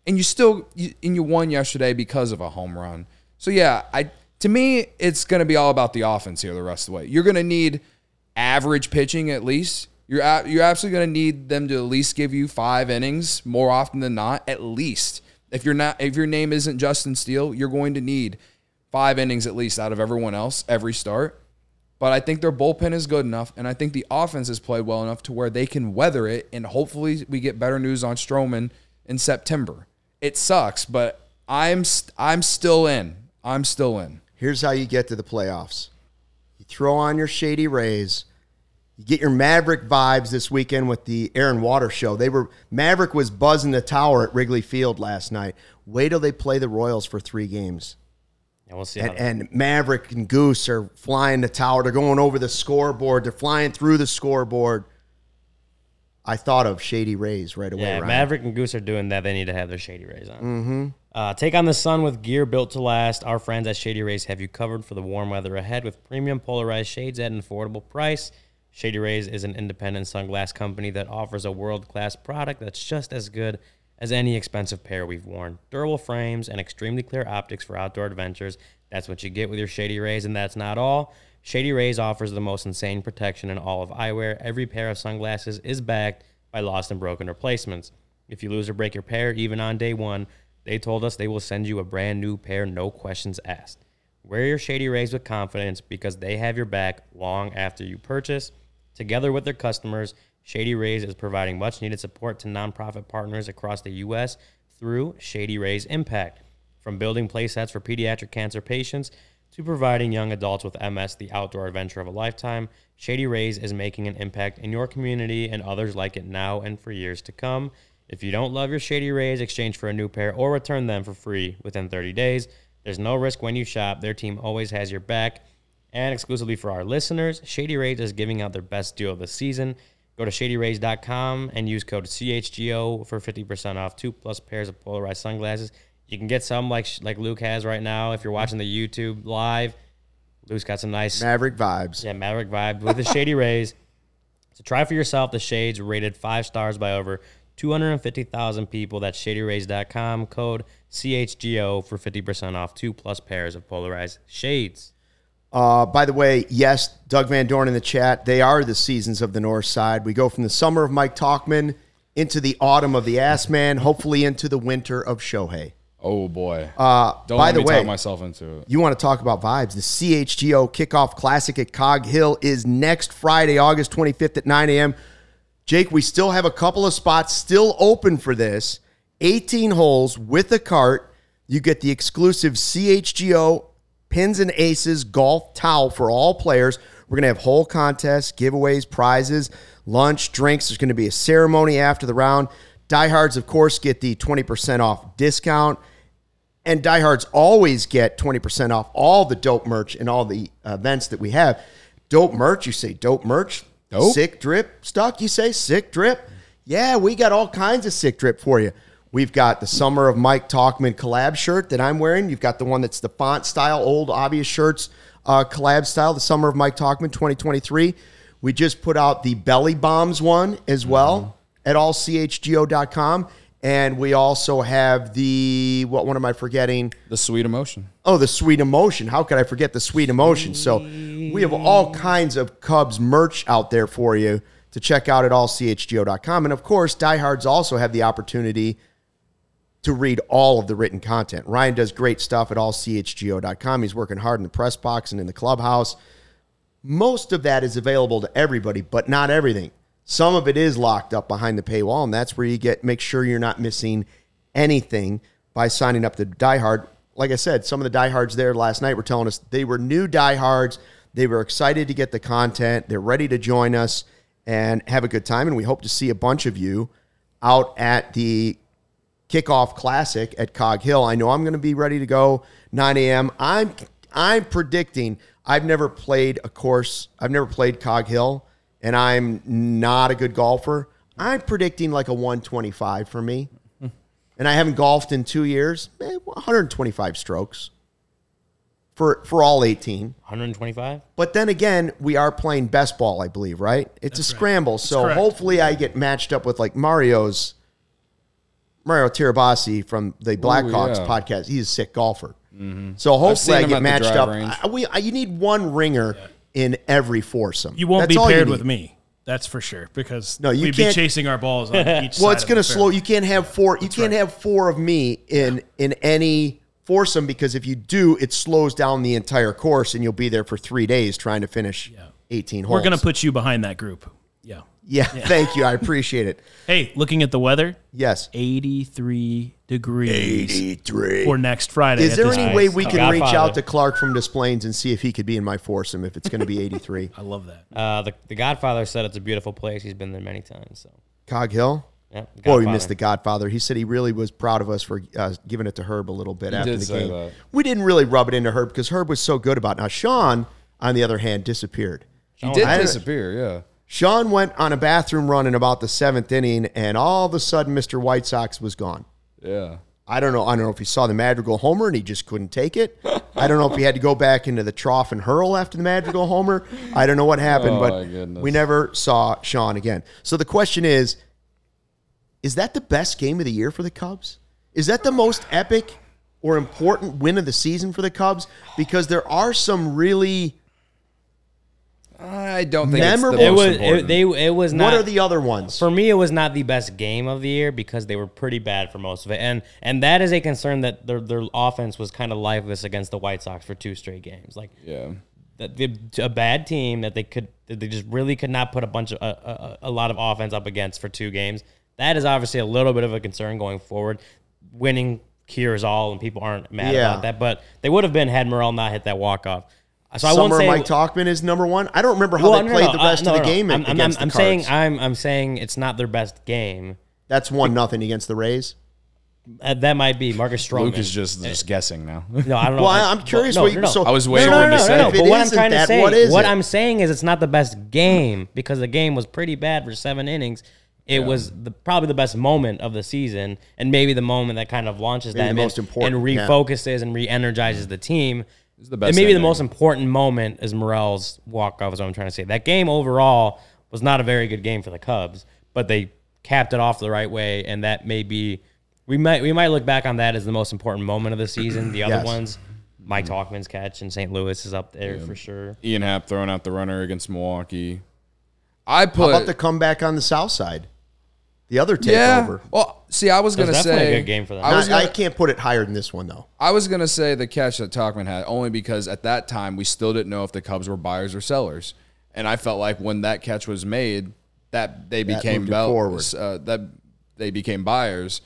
S2: And you still and you won yesterday because of a home run. So yeah, I to me it's going to be all about the offense here the rest of the way. You're going to need average pitching at least. You're you're absolutely going to need them to at least give you 5 innings more often than not at least. If you're not if your name isn't Justin Steele, you're going to need 5 innings at least out of everyone else every start. But I think their bullpen is good enough, and I think the offense has played well enough to where they can weather it. And hopefully, we get better news on Stroman in September. It sucks, but I'm I'm still in. I'm still in.
S1: Here's how you get to the playoffs. You throw on your Shady Rays. You get your Maverick vibes this weekend with the Air and Water show. They were Maverick was buzzing the tower at Wrigley Field last night. Wait till they play the Royals for three games.
S3: And we'll see
S1: And, and Maverick and Goose are flying the tower. They're going over the scoreboard. They're flying through the scoreboard. I thought of Shady Rays right away.
S3: Yeah,
S1: Ryan.
S3: Maverick and Goose are doing that. They need to have their Shady Rays on. Mm-hmm. Uh, take on the sun with gear built to last. Our friends at Shady Rays have you covered for the warm weather ahead with premium polarized shades at an affordable price. Shady Rays is an independent sunglass company that offers a world class product that's just as good as any expensive pair we've worn. Durable frames and extremely clear optics for outdoor adventures. That's what you get with your Shady Rays, and that's not all. Shady Rays offers the most insane protection in all of eyewear. Every pair of sunglasses is backed by lost and broken replacements. If you lose or break your pair, even on day one, they told us they will send you a brand new pair, no questions asked. Wear your Shady Rays with confidence because they have your back long after you purchase. Together with their customers, Shady Rays is providing much needed support to nonprofit partners across the U.S. through Shady Rays Impact. From building playsets for pediatric cancer patients to providing young adults with MS the outdoor adventure of a lifetime, Shady Rays is making an impact in your community and others like it now and for years to come. If you don't love your Shady Rays, exchange for a new pair or return them for free within 30 days. There's no risk when you shop. Their team always has your back. And exclusively for our listeners, Shady Rays is giving out their best deal of the season. Go to shadyrays.com and use code CHGO for 50% off two plus pairs of polarized sunglasses. You can get some like like Luke has right now. If you're watching the YouTube live, Luke's got some nice
S1: Maverick vibes.
S3: yeah, Maverick vibe with the Shady Rays. So try for yourself the shades rated five stars by over 250,000 people. That's shadyrays.com. Code CHGO for 50% off two plus pairs of polarized shades.
S1: Uh, by the way, yes, Doug Van Dorn in the chat. They are the seasons of the North Side. We go from the summer of Mike Tauchman into the autumn of the Ass Man, hopefully into the winter of Shohei.
S2: Oh boy.
S1: Uh,
S2: Don't
S1: by the way,
S2: talk myself into it.
S1: you want to talk about vibes? The CHGO Kickoff Classic at Cog Hill is next Friday, August 25th at 9 a.m. Jake, we still have a couple of spots still open for this. 18 holes with a cart. You get the exclusive CHGO Pins and Aces golf towel for all players. We're going to have hole contests, giveaways, prizes, lunch, drinks. There's going to be a ceremony after the round. Diehards, of course, get the 20% off discount. And diehards always get 20% off all the dope merch and all the events that we have. Dope merch, you say dope merch?
S2: Dope.
S1: Sick drip stock, you say sick drip? Yeah, we got all kinds of sick drip for you. We've got the Summer of Mike Tauchman collab shirt that I'm wearing. You've got the one that's the font style, old obvious shirts uh, collab style, the Summer of Mike Tauchman 2023. We just put out the Belly Bombs one as well at allchgo.com. And we also have the, what one am I forgetting?
S2: The sweet emotion.
S1: Oh, the sweet emotion. How could I forget the sweet emotion? So we have all kinds of Cubs merch out there for you to check out at allchgo.com. And of course, diehards also have the opportunity to read all of the written content. Ryan does great stuff at allchgo.com. He's working hard in the press box and in the clubhouse. Most of that is available to everybody, but not everything. Some of it is locked up behind the paywall, and that's where you get make sure you're not missing anything by signing up to diehard. Like I said, some of the diehards there last night were telling us they were new diehards. They were excited to get the content. They're ready to join us and have a good time. And we hope to see a bunch of you out at the kickoff classic at Cog Hill. I know I'm going to be ready to go 9 a.m. I'm I'm predicting. I've never played a course. I've never played Cog Hill, and I'm not a good golfer. I'm predicting like a 125 for me, and I haven't golfed in two years. Eh, 125 strokes for for all 18.
S3: 125.
S1: But then again, we are playing best ball, I believe, right? It's a scramble. So
S6: correct.
S1: hopefully I get matched up with like Mario's Mario Tirabassi from the Blackhawks
S2: yeah.
S1: podcast. He's a sick golfer. So hopefully I get matched up.
S2: range.
S1: I, we, I, you need one ringer in every foursome.
S6: You won't
S1: That's
S6: be paired with me. That's for sure. Because
S1: No, you
S6: we'd be
S1: can't-
S6: chasing our balls on each
S1: Well,
S6: side
S1: it's going to slow. You can't have four. You can't
S6: right.
S1: have four of me in in any foursome because if you do, it slows down the entire course, and you'll be there for three days trying to finish eighteen holes.
S6: We're going to put you behind that group. Yeah.
S1: Yeah, thank you. I appreciate it.
S6: Hey, looking at the weather,
S1: Yes.
S6: 83 degrees
S1: 83.
S6: for next Friday.
S1: Is there any
S6: point.
S1: way we
S3: Oh,
S1: can reach out to Clark from Displays and see if he could be in my foursome if it's going to be 83?
S6: I love that.
S3: Uh, the, the Godfather said it's a beautiful place. He's been there many times. So,
S1: Cog Hill?
S3: yeah.
S1: Boy, we missed the Godfather. He said he really was proud of us for uh, giving it to Herb a little bit after
S2: did
S1: the
S2: say
S1: game.
S2: that.
S1: We didn't really rub it into Herb because Herb was so good about it. Now, Sean, on the other hand, disappeared.
S2: He did
S1: I-
S2: disappear, yeah.
S1: Sean went on a bathroom run in about the seventh inning, and all of a sudden, Mr. White Sox was gone.
S2: Yeah.
S1: I don't know. I don't know if he saw the Madrigal homer and he just couldn't take it. I don't know if he had to go back into the trough and hurl after the Madrigal homer. I don't know what happened,
S2: Oh,
S1: but we never saw Sean again. So the question is is that the best game of the year for the Cubs? Is that the most epic or important win of the season for the Cubs? Because there are some really.
S2: I don't think
S1: Memorable-
S2: it's the
S3: It was
S2: important.
S3: it, they. It was not.
S1: what are the other ones?
S3: for me, it was not the best game of the year because they were pretty bad for most of it, and and that is a concern that their their offense was kind of lifeless against the White Sox for two straight games. Like
S2: yeah.
S3: that they, a bad team that they could that they just really could not put a bunch of a, a, a lot of offense up against for two games. That is obviously a little bit of a concern going forward. Winning cures all, and people aren't mad
S1: Yeah.
S3: about that. But they would have been had Morel not hit that walk off. So I
S1: Summer
S3: won't say
S1: Mike Tauchman is number one. I don't remember how
S3: Well,
S1: they
S3: no,
S1: played
S3: no,
S1: the
S3: uh,
S1: rest
S3: no,
S1: of the
S3: no.
S1: game
S3: I'm, I'm,
S1: against
S3: I'm, I'm
S1: the
S3: saying I'm I'm saying it's not their best game.
S1: That's one nothing against the Rays.
S3: Uh, that might be Marcus Stroman.
S2: Luke is just just guessing now.
S3: No, I don't know.
S1: Well, I- I'm curious
S3: No,
S1: what you-
S3: no, no.
S1: so-
S2: I was
S3: No,
S2: waiting
S3: no,
S2: for
S3: no, no,
S2: to
S3: no,
S2: say.
S3: no.
S1: If
S3: But what I'm
S1: isn't
S3: trying to say,
S1: what is
S3: what
S1: it?
S3: I'm saying is, it's not the best game because the game was pretty bad for seven innings. It was the, probably the best moment of the season, and maybe the moment that kind of launches
S1: Maybe
S3: that
S1: the
S3: and-
S1: most important,
S3: and
S1: yeah.
S3: refocuses and re-energizes the team.
S2: The best
S3: and maybe the most important moment is Morel's walk off. Is what I'm trying to say. That game overall was not a very good game for the Cubs, but they capped it off the right way, and that may be we might we might look back on that as the most important moment of the season. The other
S1: Yes.
S3: ones, Mike mm-hmm. Tauchman's catch in St. Louis is up there for sure.
S2: Ian Happ throwing out the runner against Milwaukee. I
S1: How
S2: put
S1: about the comeback on the South Side? The other
S2: yeah.
S1: takeover.
S2: Well, see, I was gonna
S3: definitely
S2: say
S3: a good game for them.
S2: I was
S1: I, I
S2: gonna,
S1: can't put it higher than this one though.
S2: I was gonna say the catch that Tauchman had only because at that time we still didn't know if the Cubs were buyers or sellers, and I felt like when that catch was made, that they
S1: That
S2: became
S1: moved it
S2: bel-
S1: forward.
S2: uh, that they became buyers,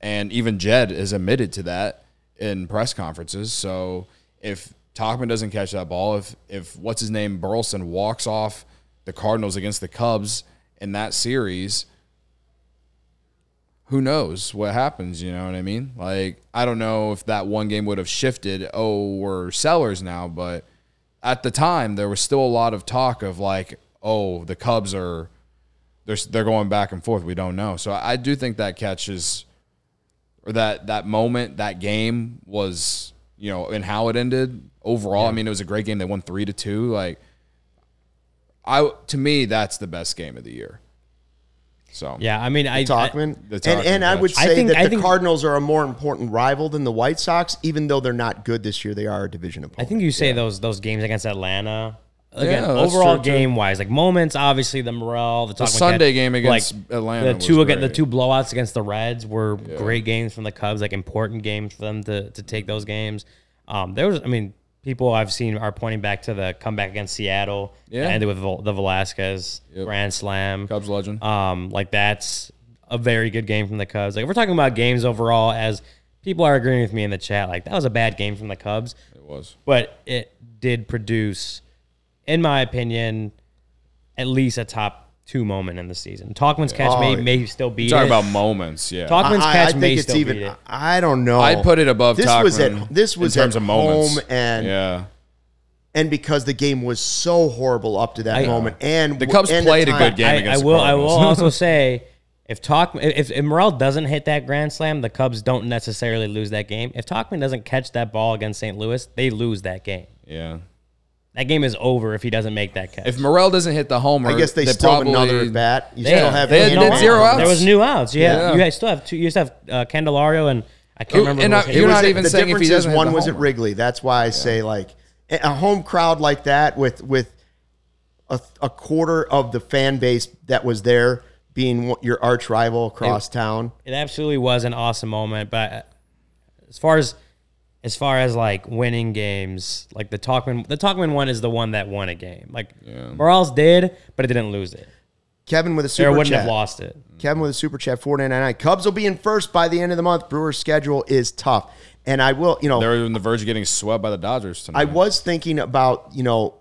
S2: and even Jed is admitted to that in press conferences. So if Tauchman doesn't catch that ball, if if what's his name Burleson walks off the Cardinals against the Cubs in that series, who knows what happens? You know what I mean? Like, I don't know if that one game would have shifted. Oh, we're sellers now, but at the time, there was still a lot of talk of like, oh, the Cubs are they're they're going back and forth. We don't know. So I do think that catch is or that that moment, that game was you know, and how it ended overall. I mean, it was a great game. They won three to two. Like, I to me, that's the best game of the year. So
S3: Yeah, I mean, I, I
S1: Tauchman.
S2: the
S1: and
S2: Tauchman
S1: and I
S2: catch.
S1: would
S3: I
S1: say
S3: think-
S1: that
S3: I
S1: the
S3: think-
S1: Cardinals are a more important rival than the White Sox, even though they're not good this year. They are a division opponent.
S3: I think you say those those games against Atlanta. again,
S2: Yeah,
S3: overall game wise, like moments, obviously the Morel, the, Tauchman
S2: Sunday
S3: catch,
S2: game against Atlanta
S3: the
S2: was
S3: two again, the two blowouts against the Reds were great games from the Cubs, like important games for them to to take those games. Um, there was, I mean, people I've seen are pointing back to the comeback against Seattle,
S2: Yeah.
S3: ended with the Velázquez
S2: Yep.
S3: grand slam.
S2: Cubs legend.
S3: Um, like that's a very good game from the Cubs. Like if we're talking about games overall, as people are agreeing with me in the chat, like that was a bad game from the Cubs,
S2: it was.
S3: but it did produce, in my opinion, at least a top two moment in the season. Tauchman's catch
S1: Oh,
S3: may may still be
S2: Talking about moments, yeah.
S3: Tauchman's
S1: I, I
S3: catch
S1: think
S3: may
S1: it's
S3: still
S1: even.
S3: beat it.
S1: I don't know.
S2: I'd put it above
S1: This was
S2: Tauchman
S1: at this was
S2: in terms
S1: at
S2: of moments.
S1: home and
S2: yeah,
S1: and because the game was so horrible up to that
S3: I-
S1: moment and
S2: The Cubs
S1: and
S2: played a
S1: time-
S2: good game.
S3: I,
S2: against
S3: I
S2: the
S3: will. I will also say, if Talk if, if Morel doesn't hit that grand slam, the Cubs don't necessarily lose that game. If Tauchman doesn't catch that ball against St. Louis, they lose that game.
S2: yeah.
S3: That game is over if he doesn't make that catch.
S2: If Morel doesn't hit the homer,
S1: I guess they,
S2: they
S1: still have another bat. You
S3: They-
S1: still have
S2: they had-
S1: Andy
S2: they zero outs.
S3: There was new outs. Yeah,
S2: Yeah.
S3: you still have two. You still have uh, Candelario and I can't remember.
S2: and I-
S3: was
S1: It
S3: hitting.
S2: You're not even
S1: the
S2: saying if he
S1: difference
S2: doesn't
S1: is one was at. Wrigley. That's why I say like a a home crowd like that with with a, a quarter of the fan base that was there being your arch rival across town.
S3: It absolutely was an awesome moment. But uh, as far as as far as like winning games, like the Tauchman, the Tauchman one is the one that won a game. Like Morales did, but it didn't lose it.
S1: Kevin with a super Or
S3: wouldn't
S1: chat.
S3: have lost it.
S1: Kevin with a super chat, four ninety nine. Cubs will be in first by the end of the month. Brewers' schedule is tough, and I will. You know,
S2: They're on the verge of getting swept by the Dodgers tonight.
S1: I was thinking about you know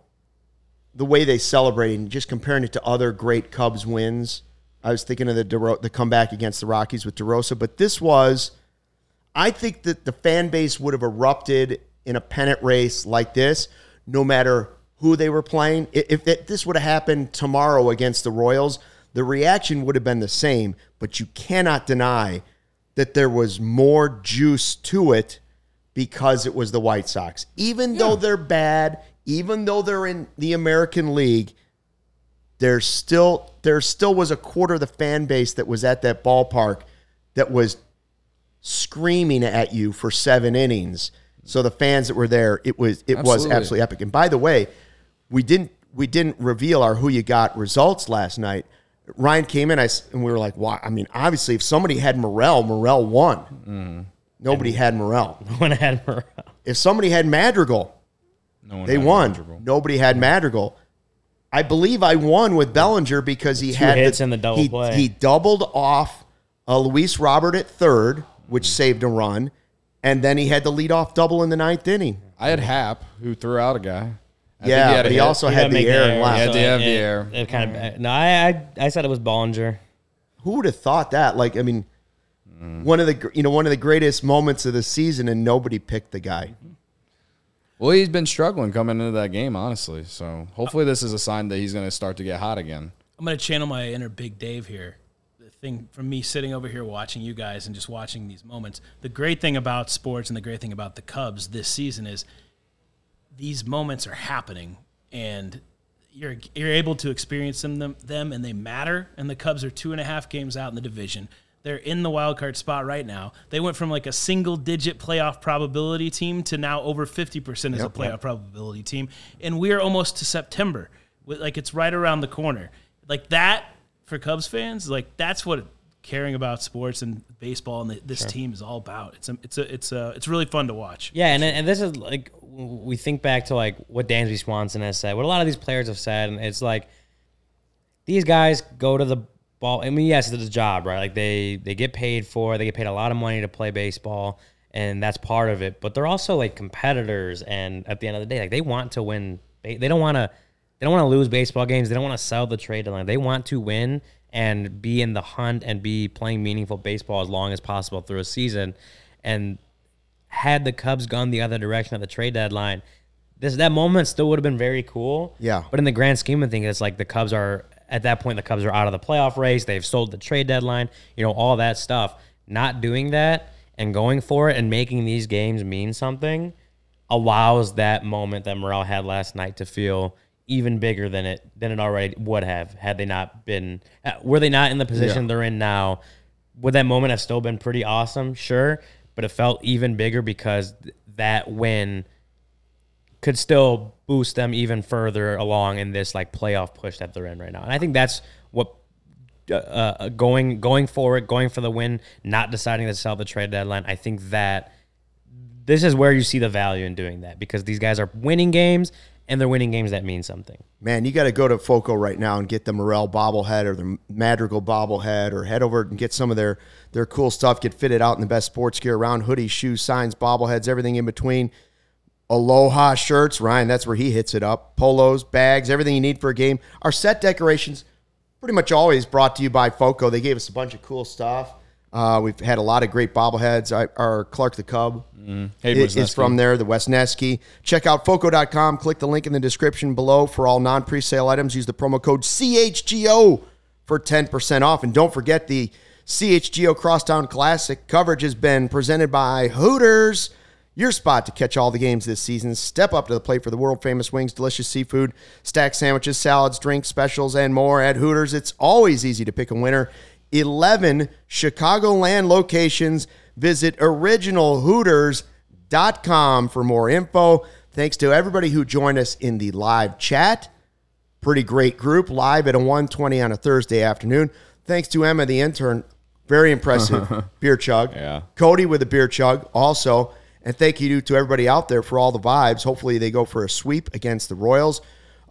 S1: the way they celebrated and just comparing it to other great Cubs wins. I was thinking of the DeRo- the comeback against the Rockies with DeRosa, but this was. I think that the fan base would have erupted in a pennant race like this, no matter who they were playing. If this would have happened tomorrow against the Royals, the reaction would have been the same. But you cannot deny that there was more juice to it because it was the White Sox. Even though they're bad, even though they're in the American League, there's still there still was a quarter of the fan base that was at that ballpark that was screaming at you for seven innings. So the fans that were there, it was it was
S2: Absolutely.
S1: absolutely epic. And by the way, we didn't we didn't reveal our who you got results last night. Ryan came in, I and we were like, "Why?" I mean, obviously, if somebody had Morel, Morel won. Nobody had Morel.
S3: When I had Morel.
S1: If somebody had Madrigal,
S2: No one
S1: they won.
S2: Madrigal.
S1: Nobody had Madrigal. I believe I won with Bellinger because he had
S3: hits and the double
S1: he,
S3: play.
S1: He doubled off uh, Luis Robert at third, which saved a run, and then he had the lead off double in the ninth inning.
S2: I had Happ who threw out a guy. I
S1: yeah,
S2: had a
S1: but he
S2: hit.
S1: also
S3: He
S1: had
S3: gotta
S1: the
S3: make
S1: air and left.
S2: Yeah,
S3: so
S2: they have the air.
S3: It kind of no. I, I I said it was Bellinger.
S1: Who would have thought that? Like, I mean, one of the you know one of the greatest moments of the season, and nobody picked the guy.
S2: Well, he's been struggling coming into that game, honestly. So hopefully, this is a sign that he's going to start to get hot again.
S6: I'm gonna channel my inner Big Dave here. Thing from me sitting over here watching you guys and just watching these moments. The great thing about sports and the great thing about the Cubs this season is these moments are happening and you're you're able to experience them, them them and they matter. And the Cubs are two and a half games out in the division. They're in the wild card spot right now. They went from like a single digit playoff probability team to now over 50% as a playoff probability team. And we're almost to September. Like it's right around the corner. Like that for Cubs fans, like that's what caring about sports and baseball and the, this team is all about. It's a, it's a, it's a, it's really fun to watch.
S3: Yeah, and and this is like we think back to like what Dansby Swanson has said, what a lot of these players have said, and it's like these guys go to the ball. I mean, yes, it's a job, right? Like they they get paid for, they get paid a lot of money to play baseball, and that's part of it. But they're also like competitors, and at the end of the day, like they want to win. They, they don't want to they don't want to lose baseball games. They don't want to sell the trade deadline. They want to win and be in the hunt and be playing meaningful baseball as long as possible through a season. And had the Cubs gone the other direction at the trade deadline, this that moment still would have been very cool.
S1: Yeah.
S3: But in the grand scheme of things, it's like the Cubs are at that point the Cubs are out of the playoff race. They've sold the trade deadline, you know, all that stuff. Not doing that and going for it and making these games mean something allows that moment that Morel had last night to feel even bigger than it than it already would have had they not been uh, were they not in the position
S1: Yeah.
S3: they're in now would that moment have still been pretty awesome sure but it felt even bigger because th- that win could still boost them even further along in this like playoff push that they're in right now. And I think that's what uh, uh, going going forward, going for the win, not deciding to sell the trade deadline. I think that this is where you see the value in doing that because these guys are winning games and they're winning games that mean something.
S1: Man, you got to go to Foco right now and get the Morel bobblehead or the Madrigal bobblehead, or head over and get some of their their cool stuff. Get fitted out in the best sports gear around: hoodies, shoes, signs, bobbleheads, everything in between. Aloha shirts, Ryan. That's where he hits it up. Polos, bags, everything you need for a game. Our set decorations, pretty much always brought to you by Foco. They gave us a bunch of cool stuff. Uh, we've had a lot of great bobbleheads. I, our Clark the Cub
S2: Hayden
S1: is, is from there, the Wesneski. Check out Foco.com. Click the link in the description below for all non presale items. Use the promo code CHGO for 10% off. And don't forget the CHGO Crosstown Classic coverage has been presented by Hooters. Your spot to catch all the games this season. Step up to the plate for the world famous wings, delicious seafood, stack sandwiches, salads, drinks, specials, and more. At Hooters, it's always easy to pick a winner. 11 Chicagoland locations. Visit originalhooters.com for more info. Thanks to everybody who joined us in the live chat. Pretty great group live at a 120 on a Thursday afternoon. Thanks to Emma, the intern. Very impressive beer chug.
S2: Yeah.
S1: Cody with a beer chug also. And thank you to everybody out there for all the vibes. Hopefully they go for a sweep against the Royals.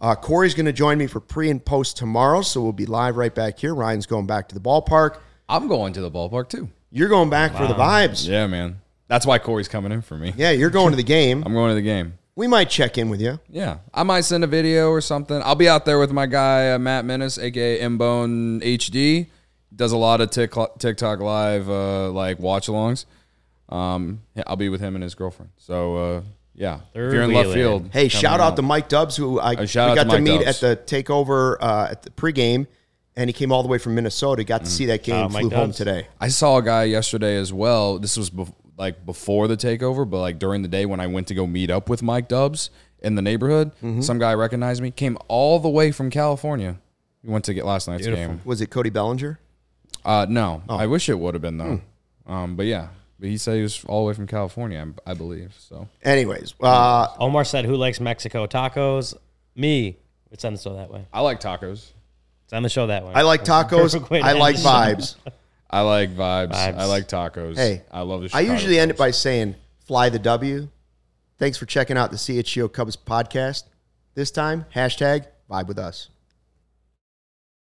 S1: Uh, Corey's going to join me for pre and post tomorrow, so we'll be live right back here. Ryan's going back to the ballpark.
S2: I'm going to the ballpark too.
S1: You're going back for the vibes.
S2: Yeah, man. That's why Corey's coming in for me.
S1: Yeah, you're going to the game.
S2: I'm going to the game.
S1: We might check in with you.
S2: Yeah, I might send a video or something. I'll be out there with my guy uh, Matt Menace, aka Mbone HD. Does a lot of Tik- TikTok live uh, like watch-alongs. Um, yeah, I'll be with him and his girlfriend. So uh, yeah,
S3: They're
S2: if you're in left
S3: wheeling.
S2: field,
S1: Hey, shout
S2: on
S1: out to Mike Dubs, who I we
S2: shout out
S1: got
S2: to
S1: to,
S2: Mike
S1: meet
S2: Dubs.
S1: at the takeover uh, at the pregame, and he came all the way from Minnesota. Got to see that game.
S3: out Mike
S1: flew home
S3: Dubs.
S1: today.
S2: I saw a guy yesterday as well. This was bef- like before the takeover, but like during the day when I went to go meet up with Mike Dubs in the neighborhood,
S1: Mm-hmm.
S2: some guy recognized me. Came all the way from California. We went to get last night's game.
S1: Was it Cody Bellinger?
S2: Uh, no,
S1: Oh.
S2: I wish it would have been though.
S1: Hmm.
S2: Um, but yeah, but he said he was all the way from California, I, I believe. So
S1: Anyways, uh,
S3: Omar said, "Who likes Mexico tacos?" Me. Let's end the show that way.
S2: I like tacos.
S3: It's on the show that way.
S1: I like tacos.
S3: Perfect way to
S1: I like vibes.
S2: I like vibes.
S3: Vibes.
S2: I like tacos.
S1: Hey,
S2: I love the. Show.
S1: I
S2: Chicago
S1: usually end it by saying "Fly the W." Thanks for checking out the CHGO Cubs podcast. This time, hashtag vibe with us.